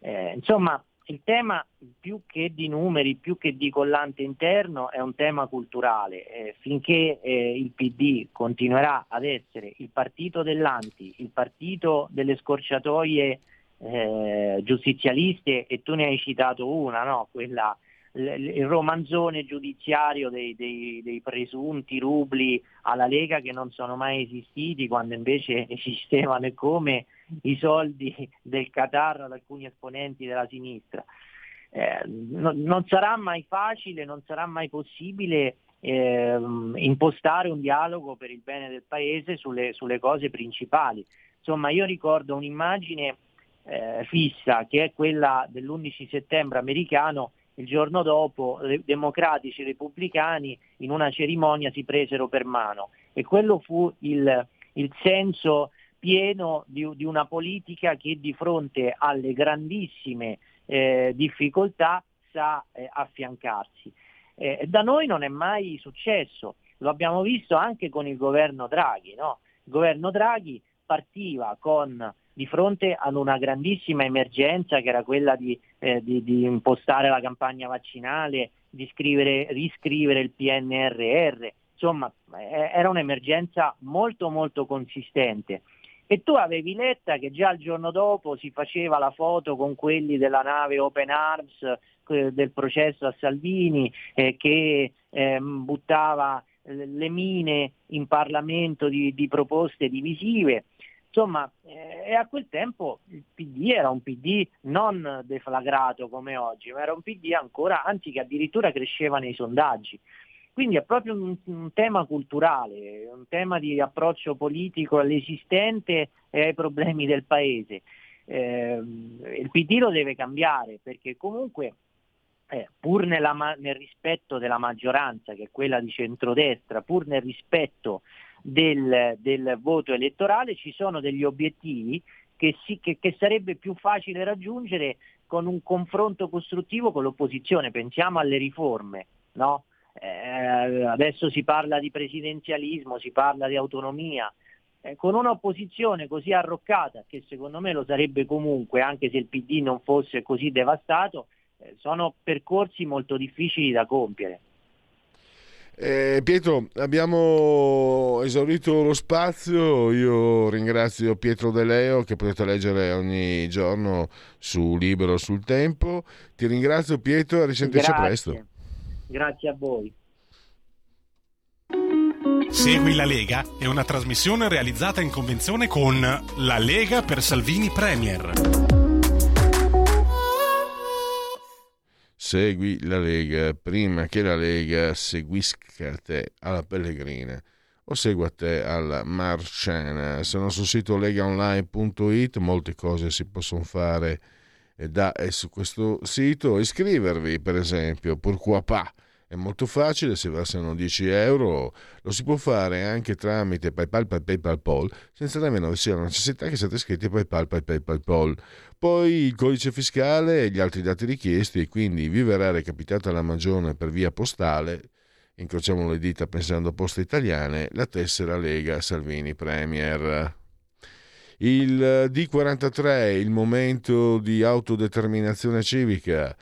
Eh, insomma, il tema più che di numeri, più che di collante interno, è un tema culturale. Eh, finché eh, il PD continuerà ad essere il partito dell'anti, il partito delle scorciatoie eh, giustizialiste, e tu ne hai citato una, no? Quella, il romanzone giudiziario dei, dei- dei presunti rubli alla Lega che non sono mai esistiti, quando invece *laughs* esistevano e come i soldi del Qatar ad alcuni esponenti della sinistra. Eh, no- non sarà mai facile, non sarà mai possibile ehm, impostare un dialogo per il bene del Paese sulle, sulle cose principali. Insomma, io ricordo un'immagine eh, fissa che è quella dell'11 settembre americano, il giorno dopo re- democratici e repubblicani in una cerimonia si presero per mano e quello fu il, il senso pieno di, di una politica che di fronte alle grandissime eh, difficoltà sa eh, affiancarsi. Eh, da noi non è mai successo, lo abbiamo visto anche con il governo Draghi. no? Il governo Draghi partiva con, di fronte ad una grandissima emergenza che era quella di, eh, di- di impostare la campagna vaccinale, di scrivere- riscrivere il PNRR, insomma eh, era un'emergenza molto molto consistente. E tu avevi Letta che già il giorno dopo si faceva la foto con quelli della nave Open Arms eh, del processo a Salvini eh, che ehm, buttava eh, le mine in Parlamento di, di proposte divisive. Insomma, eh, a quel tempo il PD era un PD non deflagrato come oggi, ma era un PD ancora, anzi che addirittura cresceva nei sondaggi. Quindi è proprio un, un tema culturale, un tema di approccio politico all'esistente e ai problemi del Paese. Eh, il PD lo deve cambiare perché comunque eh, pur nella nel rispetto della maggioranza che è quella di centrodestra, pur nel rispetto del, del voto elettorale ci sono degli obiettivi che, si- che- che sarebbe più facile raggiungere con un confronto costruttivo con l'opposizione. Pensiamo alle riforme, no? Eh, adesso si parla di presidenzialismo, si parla di autonomia. Eh, con un'opposizione così arroccata, che secondo me lo sarebbe comunque, anche se il PD non fosse così devastato, eh, sono percorsi molto difficili da compiere. Eh, Pietro, abbiamo esaurito lo spazio. Io ringrazio Pietro De Leo che potete leggere ogni giorno su Libero sul Tempo. Ti ringrazio Pietro e a risentirci Grazie. presto. Grazie a voi. Segui la Lega è una trasmissione realizzata in convenzione con La Lega per Salvini Premier. Segui la Lega prima che la Lega seguisca te alla Pellegrina o segua te alla Marciana. Sono sul sito legaonline.it, molte cose si possono fare eh, da e su questo sito. Iscrivervi, per esempio, pourquoi pas? È molto facile, si versano 10 euro, lo si può fare anche tramite PayPal, PayPal, PayPal, senza nemmeno vi sia la necessità che siate iscritti a PayPal, PayPal, PayPal. Poi il codice fiscale e gli altri dati richiesti, quindi vi verrà recapitata la magione per via postale, incrociamo le dita pensando a poste italiane, la tessera Lega Salvini Premier. Il D43, il momento di autodeterminazione civica,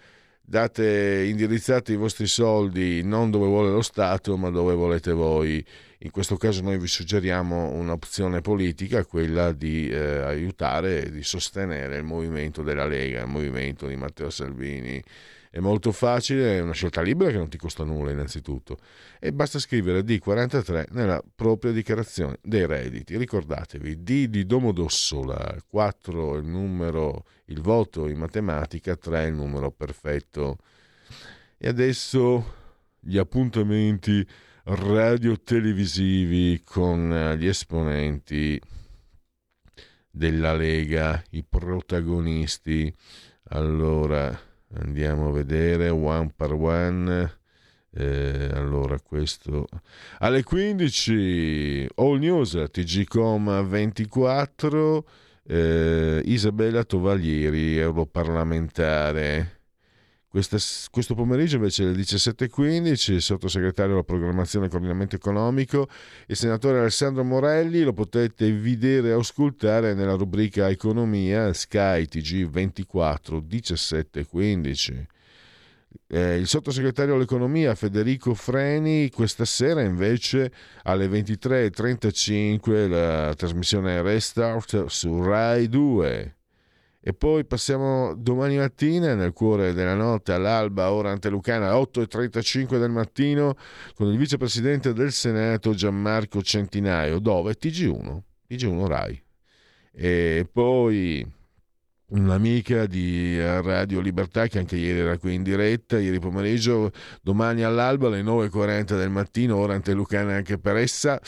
date indirizzate i vostri soldi non dove vuole lo Stato ma dove volete voi. In questo caso noi vi suggeriamo un'opzione politica, quella di eh, aiutare e di sostenere il movimento della Lega, il movimento di Matteo Salvini. È molto facile, è una scelta libera che non ti costa nulla innanzitutto e basta scrivere D43 nella propria dichiarazione dei redditi. Ricordatevi, D di Domodossola, 4 il numero, il voto in matematica, 3 il numero perfetto. E adesso gli appuntamenti radio-televisivi con eh, gli esponenti della Lega, i protagonisti. Allora, andiamo a vedere one per one. Eh, allora, questo alle 15 All News TGcom 24 eh, Isabella Tovaglieri, europarlamentare. Questa- questo pomeriggio invece alle 17.15 il sottosegretario alla programmazione e coordinamento economico, il senatore Alessandro Morelli, lo potete vedere e ascoltare nella rubrica Economia Sky TG24 17.15. Eh, il sottosegretario all'economia Federico Freni questa sera invece alle 23.35 la trasmissione Restart su Rai 2 e poi passiamo domani mattina nel cuore della notte all'alba ora antelucana alle 8.35 del mattino con il vicepresidente del Senato Gianmarco Centinaio. Dove? TG1 TG1 Rai. E poi un'amica di eh, Radio Libertà che anche ieri era qui in diretta, ieri pomeriggio, domani all'alba alle 9.40 del mattino, ora antelucana anche per essa,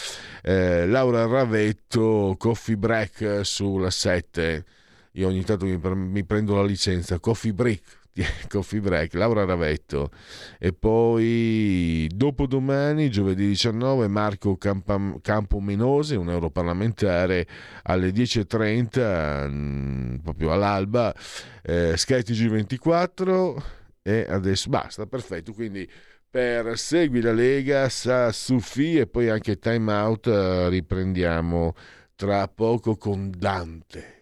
eh, Laura Ravetto, Coffee Break sulla 7, io ogni tanto mi, mi prendo la licenza, Coffee Break. *laughs* Coffee Break, Laura Ravetto e poi dopodomani, giovedì 19, Marco Campa- Campomenosi, un europarlamentare alle 10.30 mm, proprio all'alba eh, Sky TG24 e adesso basta, perfetto, quindi per Segui la Lega, sa Sufi e poi anche Time Out eh, riprendiamo tra poco con Dante.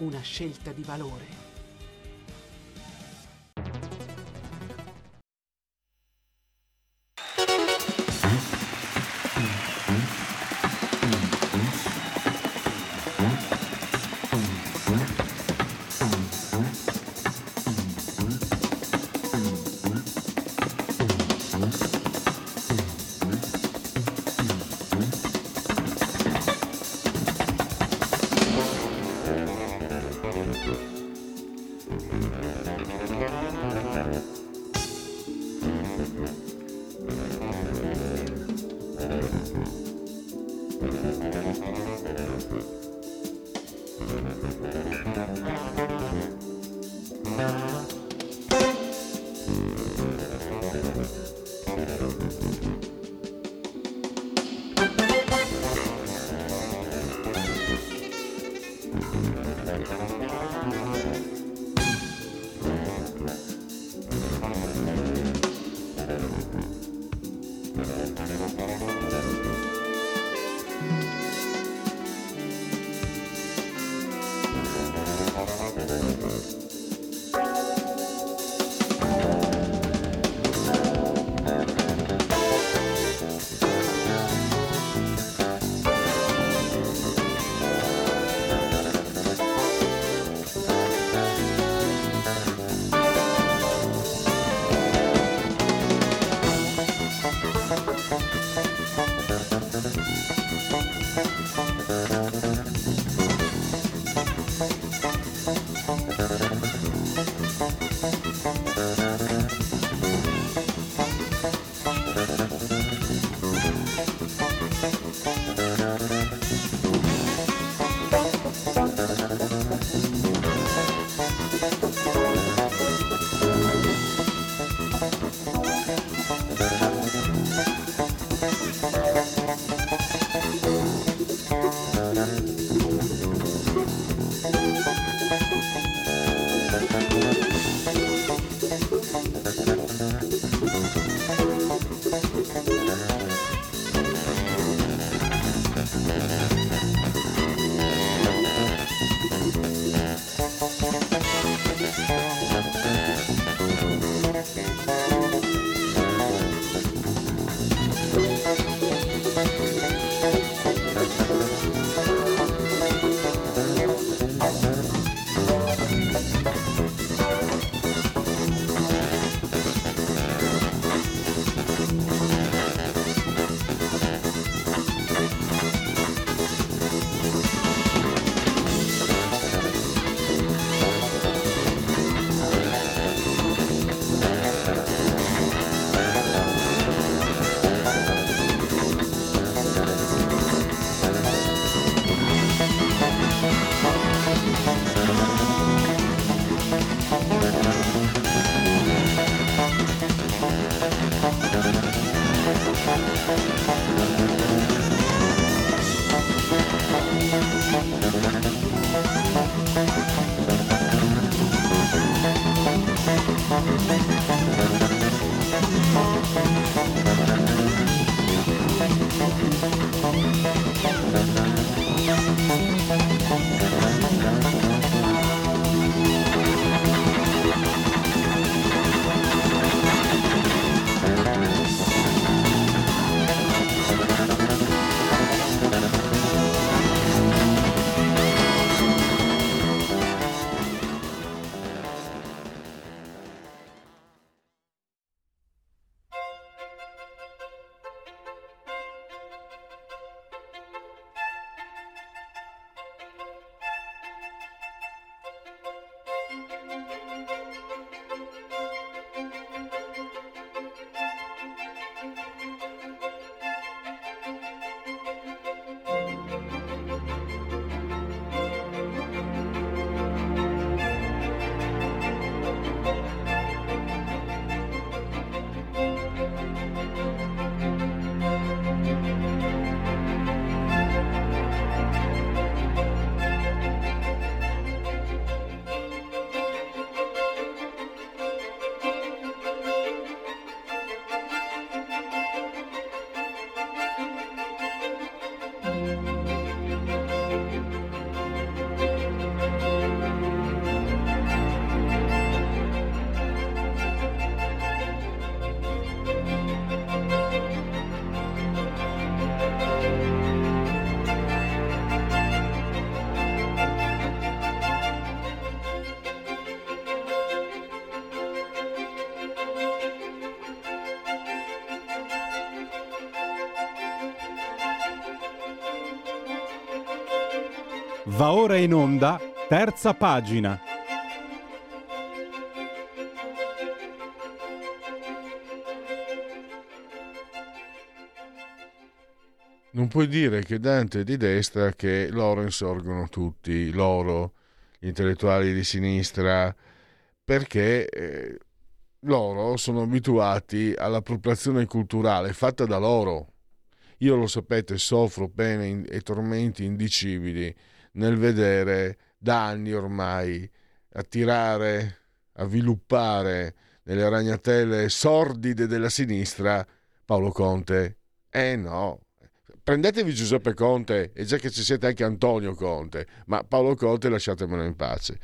una scelta di valore. Va ora in onda, terza pagina. Non puoi dire che Dante è di destra che loro insorgono tutti, loro, gli intellettuali di sinistra, perché eh, loro sono abituati all'appropriazione culturale fatta da loro. Io lo sapete, soffro pene e tormenti indicibili nel vedere da anni ormai attirare, avviluppare nelle ragnatele sordide della sinistra Paolo Conte. Eh no, prendetevi Giuseppe Conte e già che ci siete anche Antonio Conte, ma Paolo Conte lasciatemelo in pace.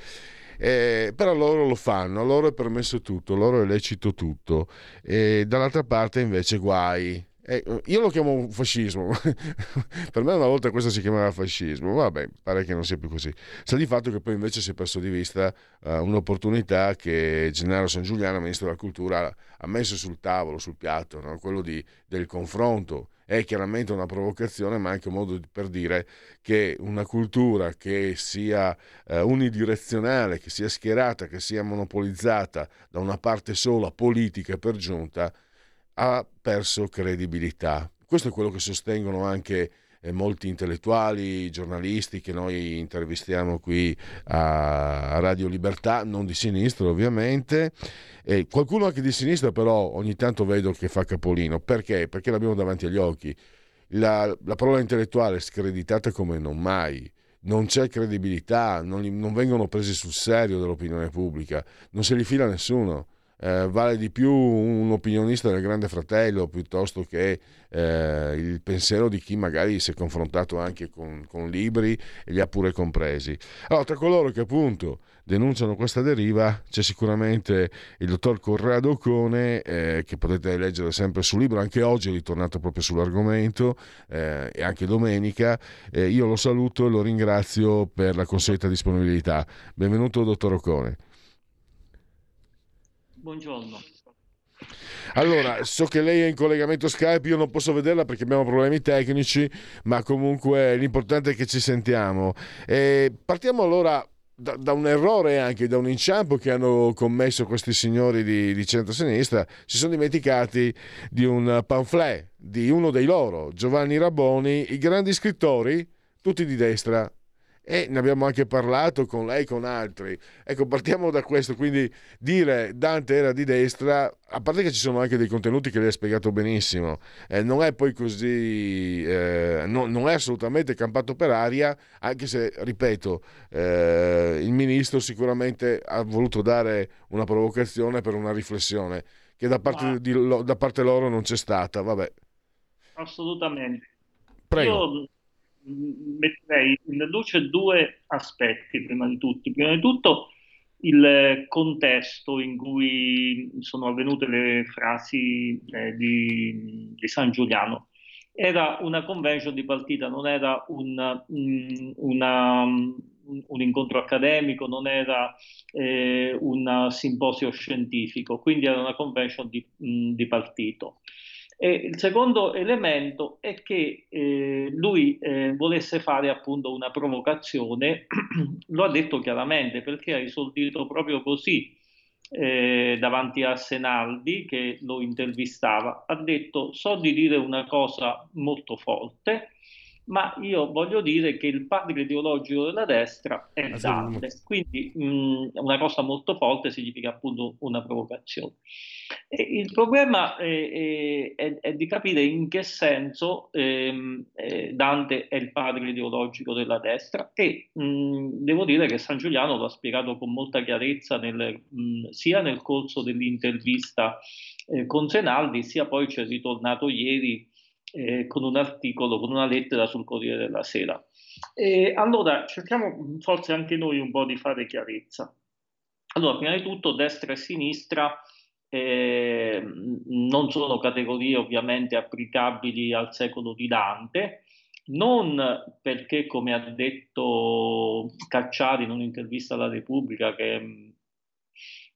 Eh, però loro lo fanno, loro è permesso tutto, loro è lecito tutto, e dall'altra parte invece guai. Eh, io lo chiamo fascismo, *laughs* per me una volta questo si chiamava fascismo, vabbè, pare che non sia più così. Sta di fatto che poi invece si è perso di vista eh, un'opportunità che Gennaro San Giuliano, ministro della cultura, ha messo sul tavolo, sul piatto, no? quello di- del confronto. È chiaramente una provocazione, ma anche un modo per dire che una cultura che sia eh, unidirezionale, che sia schierata, che sia monopolizzata da una parte sola, politica per giunta, ha perso credibilità. Questo è quello che sostengono anche eh, molti intellettuali, giornalisti che noi intervistiamo qui a Radio Libertà, non di sinistra ovviamente. E qualcuno anche di sinistra però ogni tanto vedo che fa capolino. Perché? Perché l'abbiamo davanti agli occhi. La, la parola intellettuale è screditata come non mai. Non c'è credibilità, non, non vengono presi sul serio dall'opinione pubblica, non se li fila nessuno. Eh, vale di più un opinionista del Grande Fratello piuttosto che eh, il pensiero di chi magari si è confrontato anche con, con libri e li ha pure compresi. Allora, tra coloro che appunto denunciano questa deriva c'è sicuramente il dottor Corrado Ocone, eh, che potete leggere sempre sul libro, anche oggi è ritornato proprio sull'argomento eh, e anche domenica. Eh, io lo saluto e lo ringrazio per la consueta disponibilità. Benvenuto, dottor Ocone. Buongiorno. Allora, so che lei è in collegamento Skype, io non posso vederla perché abbiamo problemi tecnici, ma comunque l'importante è che ci sentiamo. E partiamo allora da, da un errore anche, da un inciampo che hanno commesso questi signori di, di centrosinistra. Si sono dimenticati di un pamphlet di uno dei loro, Giovanni Raboni, i grandi scrittori, tutti di destra. E ne abbiamo anche parlato con lei e con altri. Ecco, partiamo da questo, quindi dire Dante era di destra, a parte che ci sono anche dei contenuti che lei ha spiegato benissimo, eh, non è poi così, eh, no- non è assolutamente campato per aria, anche se, ripeto, eh, il ministro sicuramente ha voluto dare una provocazione per una riflessione che da parte, Ma- di da parte loro non c'è stata, vabbè. Assolutamente. Prego. Io metterei in luce due aspetti, prima di tutto. Prima di tutto il contesto in cui sono avvenute le frasi eh, di, di San Giuliano. Era una convention di partita, non era un, mm, una- un incontro accademico, non era eh, un simposio scientifico, quindi era una convention di, mm, di partito. E il secondo elemento è che eh, lui eh, volesse fare appunto una provocazione, *clears throat* lo ha detto chiaramente perché ha esordito proprio così eh, davanti a Senaldi che lo intervistava, ha detto so di dire una cosa molto forte, ma io voglio dire che il padre ideologico della destra è Dante, quindi mh, una cosa molto forte significa appunto una provocazione. E il problema eh, è, è di capire in che senso ehm, eh, Dante è il padre ideologico della destra e mh, devo dire che San Giuliano lo ha spiegato con molta chiarezza nel, mh, sia nel corso dell'intervista eh, con Senaldi, sia poi ci è ritornato ieri eh, con un articolo, con una lettera sul Corriere della Sera. E allora cerchiamo forse anche noi un po' di fare chiarezza. Allora, prima di tutto, destra e sinistra eh, non sono categorie ovviamente applicabili al secolo di Dante, non perché, come ha detto Cacciari in un'intervista alla Repubblica, che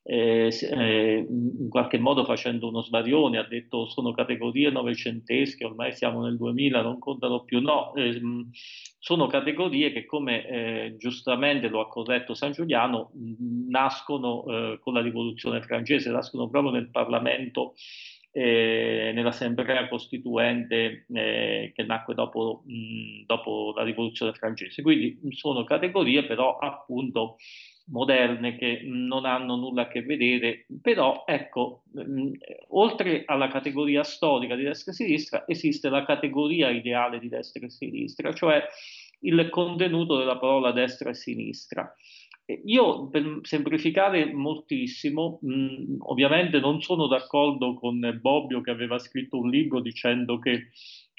eh, eh, in qualche modo facendo uno svarione, ha detto sono categorie novecentesche, ormai siamo nel 2000, non contano più, no, ehm, sono categorie che come eh, giustamente lo ha corretto San Giuliano, mh, nascono eh, con la rivoluzione francese, nascono proprio nel Parlamento, eh, nell'Assemblea Costituente eh, che nacque dopo, mh, dopo la rivoluzione francese. Quindi sono categorie però appunto moderne che non hanno nulla a che vedere, però ecco, mh, oltre alla categoria storica di destra e sinistra esiste la categoria ideale di destra e sinistra, cioè il contenuto della parola destra e sinistra. Io per semplificare moltissimo, mh, ovviamente non sono d'accordo con Bobbio che aveva scritto un libro dicendo che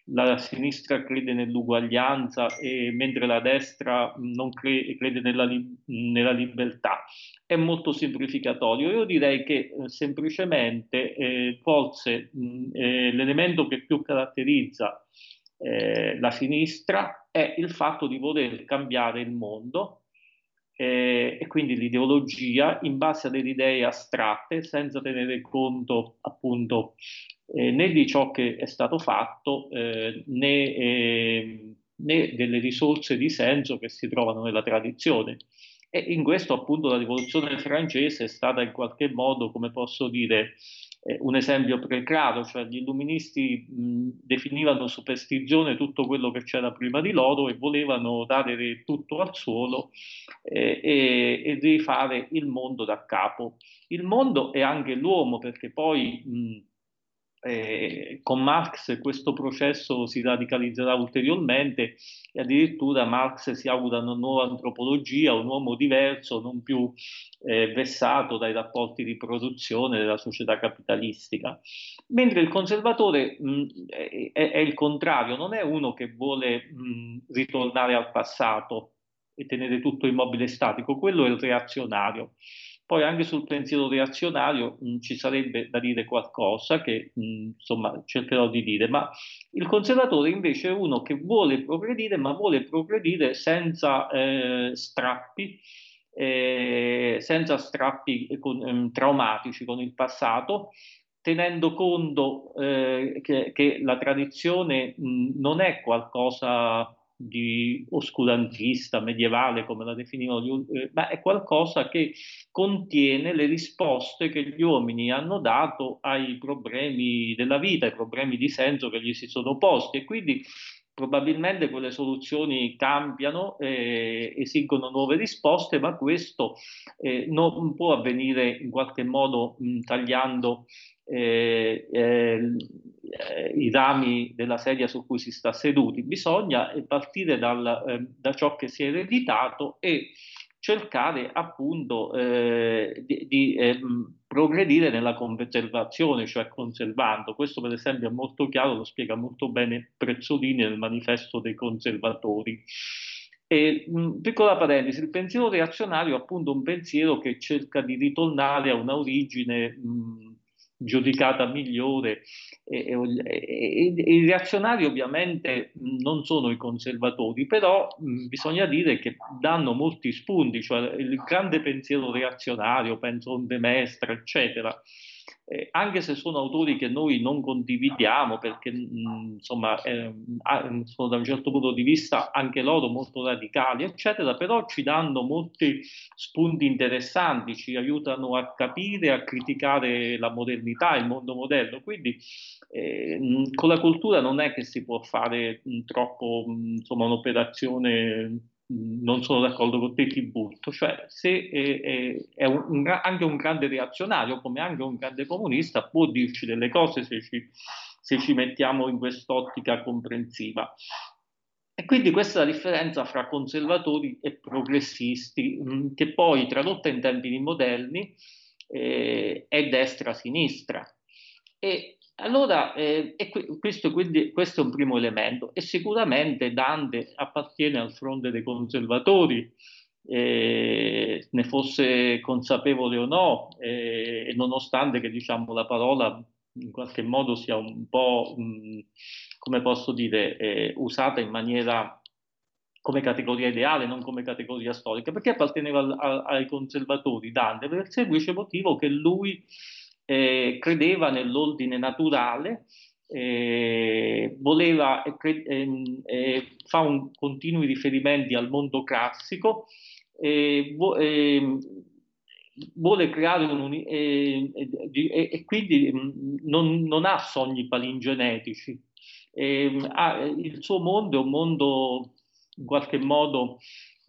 la sinistra crede nell'uguaglianza e mentre la destra non cre- crede nella, li- nella libertà. È molto semplificatorio. Io direi che eh, semplicemente eh, forse mh, eh, l'elemento che più caratterizza eh, la sinistra è il fatto di voler cambiare il mondo eh, e quindi l'ideologia in base a delle idee astratte senza tenere conto appunto eh, né di ciò che è stato fatto eh, né, eh, né delle risorse di senso che si trovano nella tradizione. E in questo appunto la rivoluzione francese è stata in qualche modo, come posso dire, eh, un esempio preclaro, cioè gli illuministi mh, definivano superstizione tutto quello che c'era prima di loro e volevano dare tutto al suolo eh, e, e rifare il mondo da capo. Il mondo è anche l'uomo, perché poi mh, eh, con Marx questo processo si radicalizzerà ulteriormente e addirittura Marx si augura una nuova antropologia, un uomo diverso, non più eh, vessato dai rapporti di produzione della società capitalistica. Mentre il conservatore mh, è, è il contrario, non è uno che vuole mh, ritornare al passato e tenere tutto immobile e statico, quello è il reazionario. Poi anche sul pensiero reazionario mh, ci sarebbe da dire qualcosa che mh, insomma cercherò di dire, ma il conservatore invece è uno che vuole progredire, ma vuole progredire senza eh, strappi, eh, senza strappi con, ehm, traumatici con il passato, tenendo conto eh, che, che la tradizione mh, non è qualcosa di oscurantista, medievale, come la definivano, eh, ma è qualcosa che contiene le risposte che gli uomini hanno dato ai problemi della vita, ai problemi di senso che gli si sono posti. E quindi probabilmente quelle soluzioni cambiano, eh, esigono nuove risposte, ma questo eh, non può avvenire in qualche modo mh, tagliando eh, eh, i rami della sedia su cui si sta seduti, bisogna partire dal, eh, da ciò che si è ereditato e cercare appunto eh, di, di eh, progredire nella conservazione, cioè conservando. Questo per esempio è molto chiaro, lo spiega molto bene Prezzolini nel manifesto dei conservatori. E, mh, piccola parentesi, il pensiero reazionario è appunto un pensiero che cerca di ritornare a una origine mh, giudicata migliore. E, e, e, I reazionari ovviamente non sono i conservatori, però bisogna dire che danno molti spunti, cioè il grande pensiero reazionario, penso a De Mestre, eccetera, eh, anche se sono autori che noi non condividiamo perché mh, insomma eh, sono da un certo punto di vista anche loro molto radicali eccetera però ci danno molti spunti interessanti ci aiutano a capire a criticare la modernità il mondo moderno. Quindi eh, mh, con la cultura non è che si può fare mh, troppo insomma un'operazione non sono d'accordo con te, ti butto. Cioè, se è, è un, un, anche un grande reazionario, come anche un grande comunista, può dirci delle cose se ci, se ci mettiamo in quest'ottica comprensiva. E quindi questa è la differenza fra conservatori e progressisti, mh, che poi tradotta in termini moderni eh, è destra-sinistra. E allora, eh, questo, quindi, questo, è un primo elemento. E sicuramente Dante appartiene al fronte dei conservatori, eh, ne fosse consapevole o no, eh, e nonostante che diciamo, la parola in qualche modo sia un po', mh, come posso dire, eh, usata in maniera come categoria ideale, non come categoria storica, perché apparteneva al, a, ai conservatori Dante per il semplice motivo che lui eh, credeva nell'ordine naturale, eh, voleva ehm, eh, fa un, continui riferimenti al mondo classico, vo, ehm, vuole creare un e, e, quindi mm, non, non, ha sogni palingenetici. Ha, il suo mondo è un mondo in qualche modo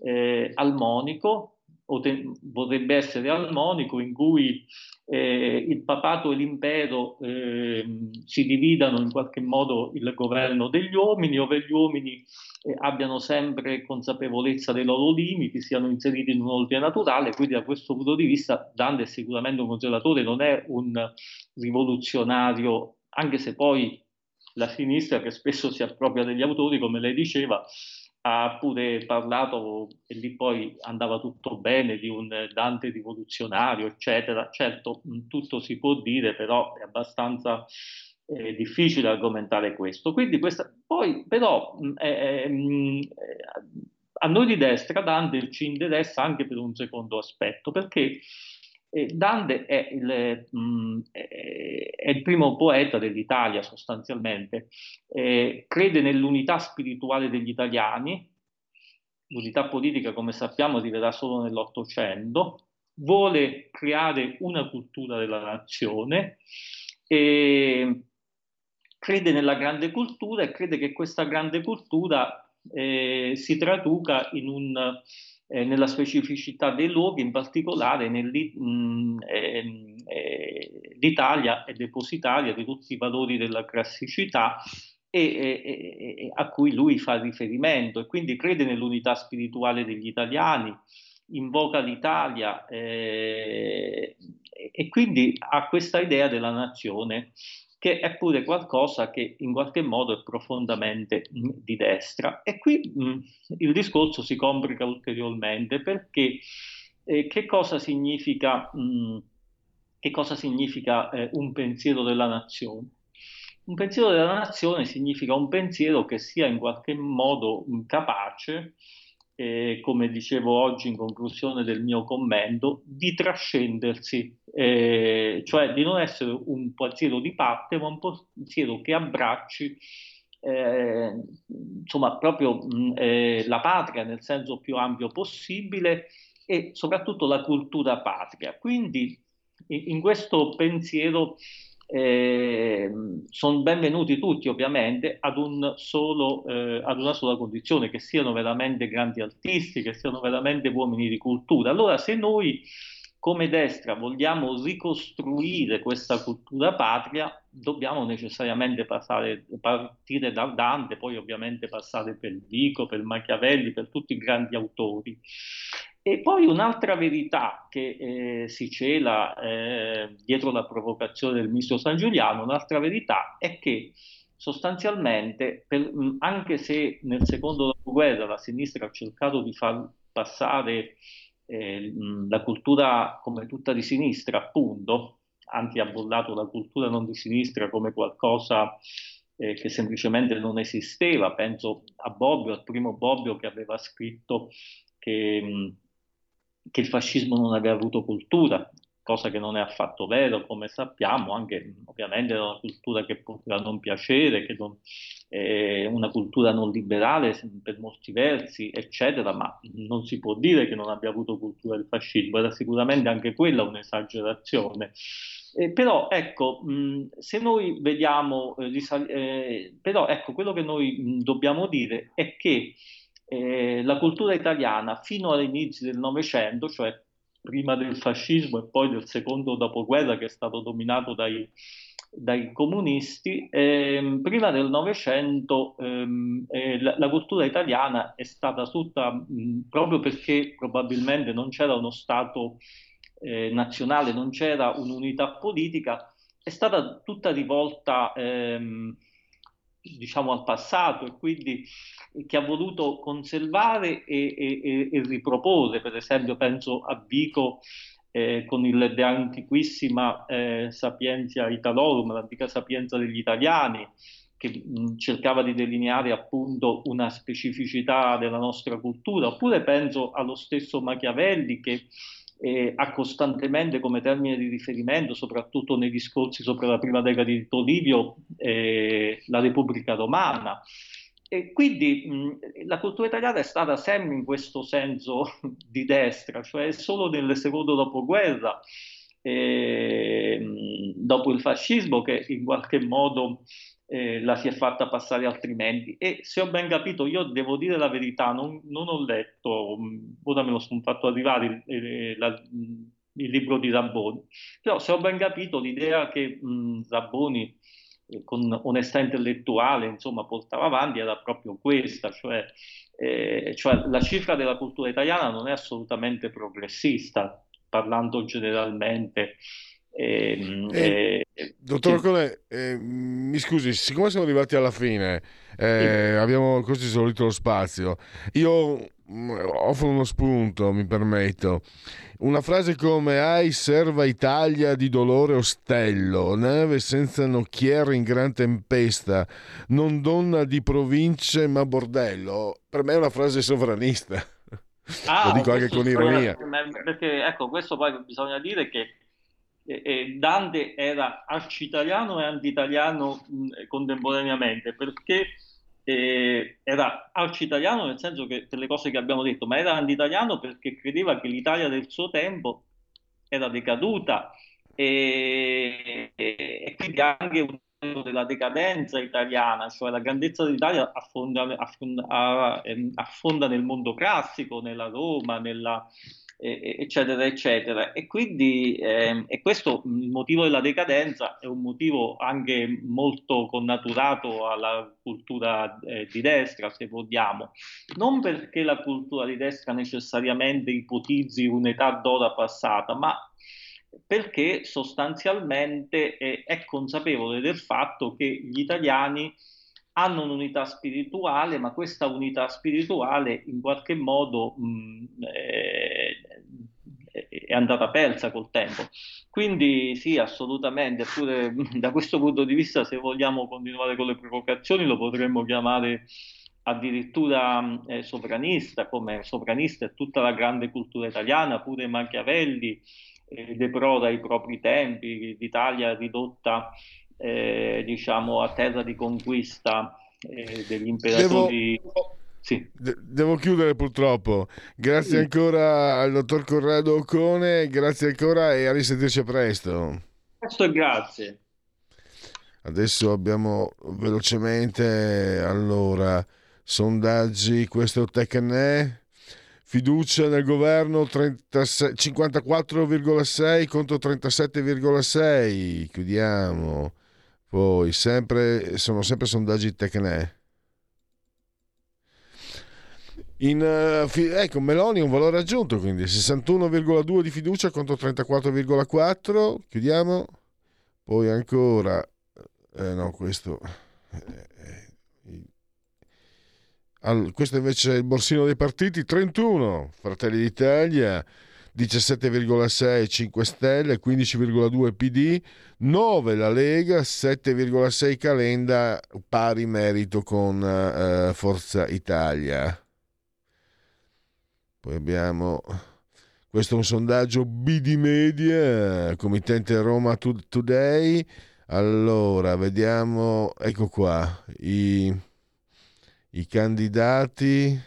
eh, armonico, o te, vorrebbe essere armonico, in cui eh, il papato e l'impero eh, si dividano in qualche modo il governo degli uomini, ove gli uomini eh, abbiano sempre consapevolezza dei loro limiti, siano inseriti in un ordine naturale, quindi da questo punto di vista Dante è sicuramente un conservatore, non è un rivoluzionario, anche se poi la sinistra che spesso si appropria degli autori, come lei diceva, ha pure parlato, e lì poi andava tutto bene, di un Dante rivoluzionario, eccetera. Certo, tutto si può dire, però è abbastanza eh, difficile argomentare questo. Quindi questa, poi però eh, eh, a noi di destra Dante ci interessa anche per un secondo aspetto, perché Dante è il, mh, è il, primo poeta dell'Italia sostanzialmente, eh, crede nell'unità spirituale degli italiani, l'unità politica come sappiamo arriverà solo nell'Ottocento, vuole creare una cultura della nazione, e crede nella grande cultura e crede che questa grande cultura eh, si traduca in un eh, nella specificità dei luoghi, in particolare mm, ehm, eh, è depositaria di tutti i valori della classicità e, e, a cui lui fa riferimento e quindi crede nell'unità spirituale degli italiani, invoca l'Italia eh, e quindi ha questa idea della nazione che è pure qualcosa che in qualche modo è profondamente di destra. E qui mh, il discorso si complica ulteriormente perché eh, che cosa significa, mh, che cosa significa eh, un pensiero della nazione? Un pensiero della nazione significa un pensiero che sia in qualche modo capace eh, come dicevo oggi in conclusione del mio commento, di trascendersi, eh, cioè di non essere un pensiero di parte, ma un pensiero che abbracci eh, insomma proprio mh, eh, la patria nel senso più ampio possibile e soprattutto la cultura patria. Quindi in, in questo pensiero sono benvenuti tutti ovviamente ad, un solo, eh, ad una sola condizione, che siano veramente grandi artisti, che siano veramente uomini di cultura. Allora se noi come destra vogliamo ricostruire questa cultura patria, dobbiamo necessariamente passare, partire da Dante, poi ovviamente passare per Vico, per Machiavelli, per tutti i grandi autori. E poi un'altra verità che eh, si cela eh, dietro la provocazione del ministro San Giuliano, un'altra verità è che sostanzialmente, per, anche se nel secondo dopoguerra la sinistra ha cercato di far passare eh, la cultura come tutta di sinistra, appunto, anzi ha bollato la cultura non di sinistra come qualcosa eh, che semplicemente non esisteva. Penso a Bobbio, al primo Bobbio che aveva scritto che, che il fascismo non aveva avuto cultura, cosa che non è affatto vero, come sappiamo, anche ovviamente è una cultura che potrà non piacere, che non, è una cultura non liberale per molti versi, eccetera, ma non si può dire che non abbia avuto cultura del fascismo, era sicuramente anche quella un'esagerazione. Eh, però ecco, mh, se noi vediamo, eh, risal- eh, però ecco, quello che noi mh, dobbiamo dire è che eh, la cultura italiana fino all'inizio del Novecento, cioè prima del fascismo e poi del secondo dopoguerra che è stato dominato dai, dai comunisti, ehm, prima del Novecento ehm, eh, la, la, cultura italiana è stata tutta, mh, proprio perché probabilmente non c'era uno Stato eh, nazionale, non c'era un'unità politica, è stata tutta rivolta ehm, diciamo al passato e quindi che ha voluto conservare e, e, e riproporre, per esempio penso a Vico eh, con il De Antiquissima eh, Sapientia Italorum, l'antica sapienza degli italiani, che mh, cercava di delineare appunto una specificità della nostra cultura, oppure penso allo stesso Machiavelli che eh, ha costantemente come termine di riferimento, soprattutto nei discorsi sopra la prima decada di Tito Livio, eh, la Repubblica Romana. E quindi mh, la cultura italiana è stata sempre in questo senso di destra, cioè solo nel secondo dopoguerra, eh, dopo il fascismo, che in qualche modo eh, la si è fatta passare altrimenti. E se ho ben capito, io devo dire la verità, non, non ho letto, ora me lo sono fatto arrivare il, la, il libro di Rabboni, però se ho ben capito l'idea che mh, Rabboni eh, con onestà intellettuale insomma portava avanti era proprio questa, cioè, eh, cioè la cifra della cultura italiana non è assolutamente progressista, parlando generalmente. Eh, eh, dottor sì. Cone, eh, mi scusi, siccome siamo arrivati alla fine, eh, sì. abbiamo così esaurito lo spazio, io mm, offro uno spunto, mi permetto. Una frase come Ai serva Italia di dolore ostello, neve senza nocchiere in gran tempesta, non donna di province ma bordello. Per me è una frase sovranista. Ah, Lo dico anche con ironia. Perché ecco, questo poi bisogna dire che eh, Dante era arcitaliano e antitaliano mh, contemporaneamente perché eh, era arcitaliano nel senso che per le cose che abbiamo detto, ma era antitaliano perché credeva che l'Italia del suo tempo era decaduta e, e, quindi anche un della decadenza italiana, cioè la grandezza dell'Italia affonda, affonda, affonda nel mondo classico, nella Roma, nella, eccetera, eccetera. E quindi eh, e questo il motivo della decadenza è un motivo anche molto connaturato alla cultura eh, di destra, se vogliamo, non perché la cultura di destra necessariamente ipotizzi un'età d'ora passata, ma perché sostanzialmente è, è consapevole del fatto che gli italiani hanno un'unità spirituale, ma questa unità spirituale in qualche modo mh, eh, è andata persa col tempo. Quindi sì, assolutamente, pure *laughs* da questo punto di vista, se vogliamo continuare con le provocazioni, lo potremmo chiamare addirittura eh, sovranista, come sovranista è tutta la grande cultura italiana, pure Machiavelli eh, deproda i propri tempi, l'Italia ridotta eh, diciamo a terra di conquista eh, degli imperatori. Devo... Sì. De- devo chiudere purtroppo. Grazie sì. ancora al dottor Corrado Ocone, grazie ancora e a risentirci presto. Presto e grazie. Adesso abbiamo velocemente, allora, sondaggi, questo Tecne, fiducia nel governo 36 54,6 contro 37,6, chiudiamo. Poi sempre, sono sempre sondaggi Tecne. In, eh, ecco, Meloni un valore aggiunto, quindi 61,2 di fiducia contro 34,4. Chiudiamo. Poi ancora, eh, no, questo. eh, al- questo invece è il borsino dei partiti, 31, Fratelli d'Italia, 17,6 5 Stelle, 15,2 PD, 9 la Lega, 7,6 Calenda, pari merito con eh, Forza Italia. Poi abbiamo questo è un sondaggio BD Media, committente Roma To- Today. Allora, vediamo, ecco qua, i, i candidati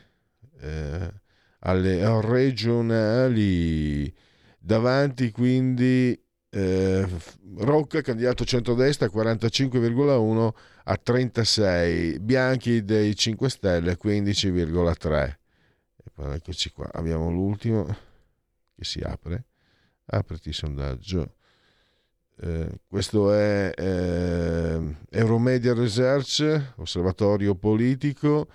eh, alle regionali. Davanti quindi eh, Rocca, candidato centrodestra, 45,1 a 36. Bianchi dei 5 Stelle, 15,3. Eccoci qua, abbiamo l'ultimo che si apre. Apriti sondaggio. Eh, questo è eh, Euromedia Research, osservatorio politico.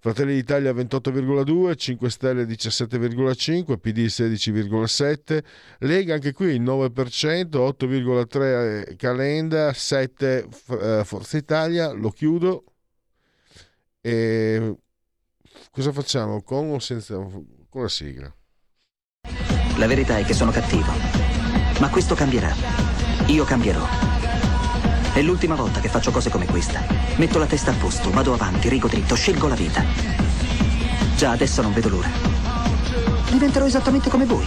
Fratelli d'Italia 28,2, 5 Stelle 17,5, PD 16,7, Lega anche qui il 9%, 8,3 Calenda, 7 eh, Forza Italia, lo chiudo. E cosa facciamo? Con o senza? Con la sigla. La verità è che sono cattivo. Ma questo cambierà. Io cambierò. È l'ultima volta che faccio cose come questa. Metto la testa a posto, vado avanti, rigo dritto, scelgo la vita. Già adesso non vedo l'ora. Diventerò esattamente come voi.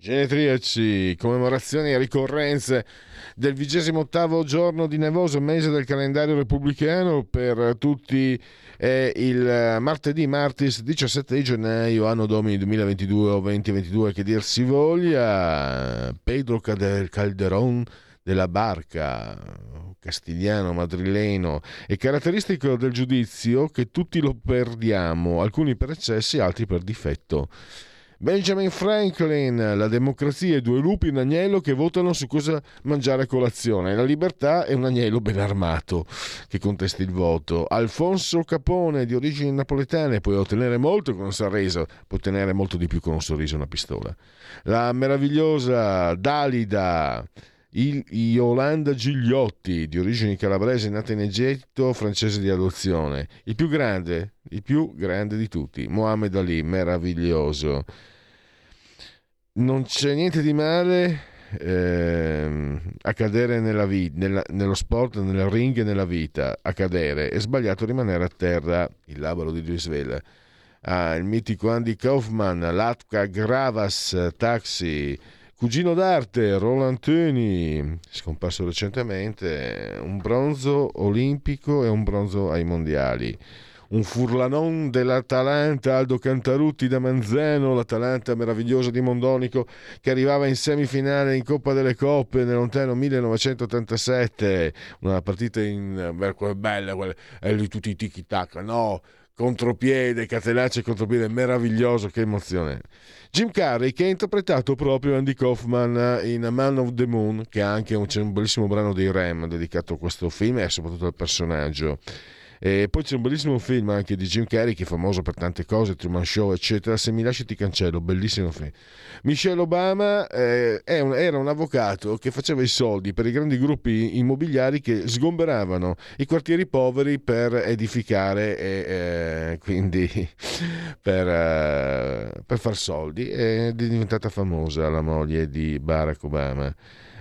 Genetriaci, commemorazioni e ricorrenze del vigesimo ottavo giorno di nevoso mese del calendario repubblicano per tutti è il martedì martis 17 di gennaio anno domini 2022 o 2022 che dir si voglia. Pedro Calder- Calderón della Barca castigliano madrileno è caratteristico del giudizio che tutti lo perdiamo alcuni per eccessi altri per difetto Benjamin Franklin, la democrazia e due lupi in agnello che votano su cosa mangiare a colazione. La libertà è un agnello ben armato che contesta il voto. Alfonso Capone, di origini napoletane, puoi ottenere molto con un sorriso, puoi ottenere molto di più con un sorriso e una pistola. La meravigliosa Dalida, il Yolanda Gigliotti, di origini calabresi, nata in Egitto, francese di adozione. Il più grande, il più grande di tutti, Mohamed Ali, meraviglioso. Non c'è niente di male ehm, a cadere nella vi- nella- nello sport, nel ring e nella vita, a cadere. È sbagliato rimanere a terra, il laboro di Luis Vela. Ah, il mitico Andy Kaufman, Latka Gravas, Taxi, Cugino d'arte, Roland Tuni, scomparso recentemente, un bronzo olimpico e un bronzo ai mondiali. Un furlanon dell'Atalanta, Aldo Cantarutti da Manzano, l'Atalanta meravigliosa di Mondonico che arrivava in semifinale in Coppa delle Coppe nel lontano 1987. Una partita in bella, quella, e lì tutti i tiki-tac, no, contropiede, catenaccio e contropiede, meraviglioso, che emozione. Jim Carrey che ha interpretato proprio Andy Kaufman in A Man of the Moon, che anche un, c'è un bellissimo brano dei Ram dedicato a questo film e soprattutto al personaggio. E poi c'è un bellissimo film anche di Jim Carrey che è famoso per tante cose, Truman Show eccetera, Se mi lasci ti cancello, bellissimo film. Michelle Obama eh, un- era un avvocato che faceva i soldi per i grandi gruppi immobiliari che sgomberavano i quartieri poveri per edificare e eh, quindi *laughs* per, eh, per far soldi. Ed è diventata famosa la moglie di Barack Obama.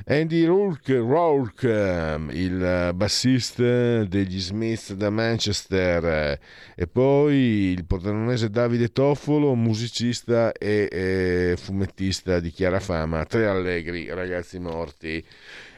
Andy Rourke, Rourke, ehm, il bassista degli Smith da Manchester, eh, e poi il pordenonese Davide Toffolo, musicista e, e fumettista di chiara fama, tre allegri ragazzi morti.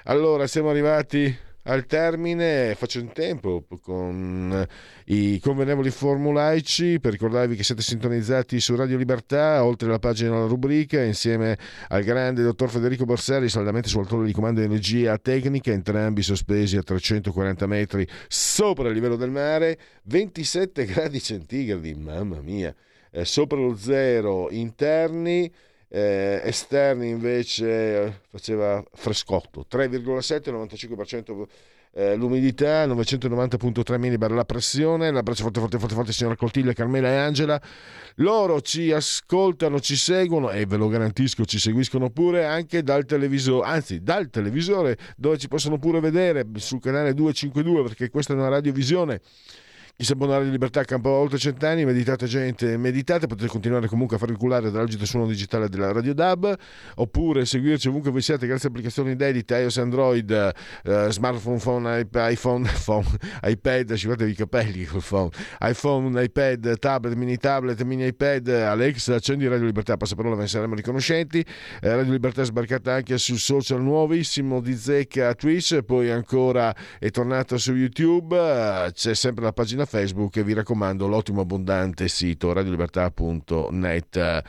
Allora, siamo arrivati al termine, faccio in tempo con i convenevoli formulaici per ricordarvi che siete sintonizzati su Radio Libertà, oltre la pagina della rubrica, insieme al grande dottor Federico Borsari, saldamente sul torre di comando di energia tecnica, entrambi sospesi a 340 metri sopra il livello del mare, 27 gradi centigradi, mamma mia, eh, sopra lo zero interni. Eh, esterni invece eh, faceva frescotto 3,7 95% eh, l'umidità 990.3 millibar la pressione. L'abbraccio forte forte forte forte signora Coltiglia Carmela e Angela. Loro ci ascoltano ci seguono e ve lo garantisco ci seguiscono pure anche dal televisore anzi dal televisore dove ci possono pure vedere sul canale 252 perché questa è una radiovisione chi si abbonare di libertà campa oltre cent'anni, meditate gente, meditate, potete continuare comunque a fare il culare dall'agito suono digitale della Radio DAB, oppure seguirci ovunque voi siate grazie a applicazioni dedite, iOS, Android, eh, smartphone, phone, iP- iPhone, *laughs* phone, iPad, ci guardate i capelli col phone, iPhone, iPad, tablet, mini tablet, mini iPad, Alexa, accendi Radio Libertà, passaparola, ve ne saremo riconoscenti, Eh, Radio Libertà è sbarcata anche sul social nuovissimo di Zecca Twitch, poi ancora è tornata su YouTube, eh, c'è sempre la pagina Facebook e vi raccomando l'ottimo abbondante sito radiolibertà.net.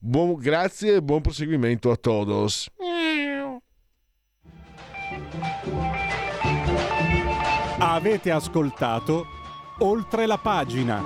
Buon, grazie e buon proseguimento a todos. Avete ascoltato oltre la pagina.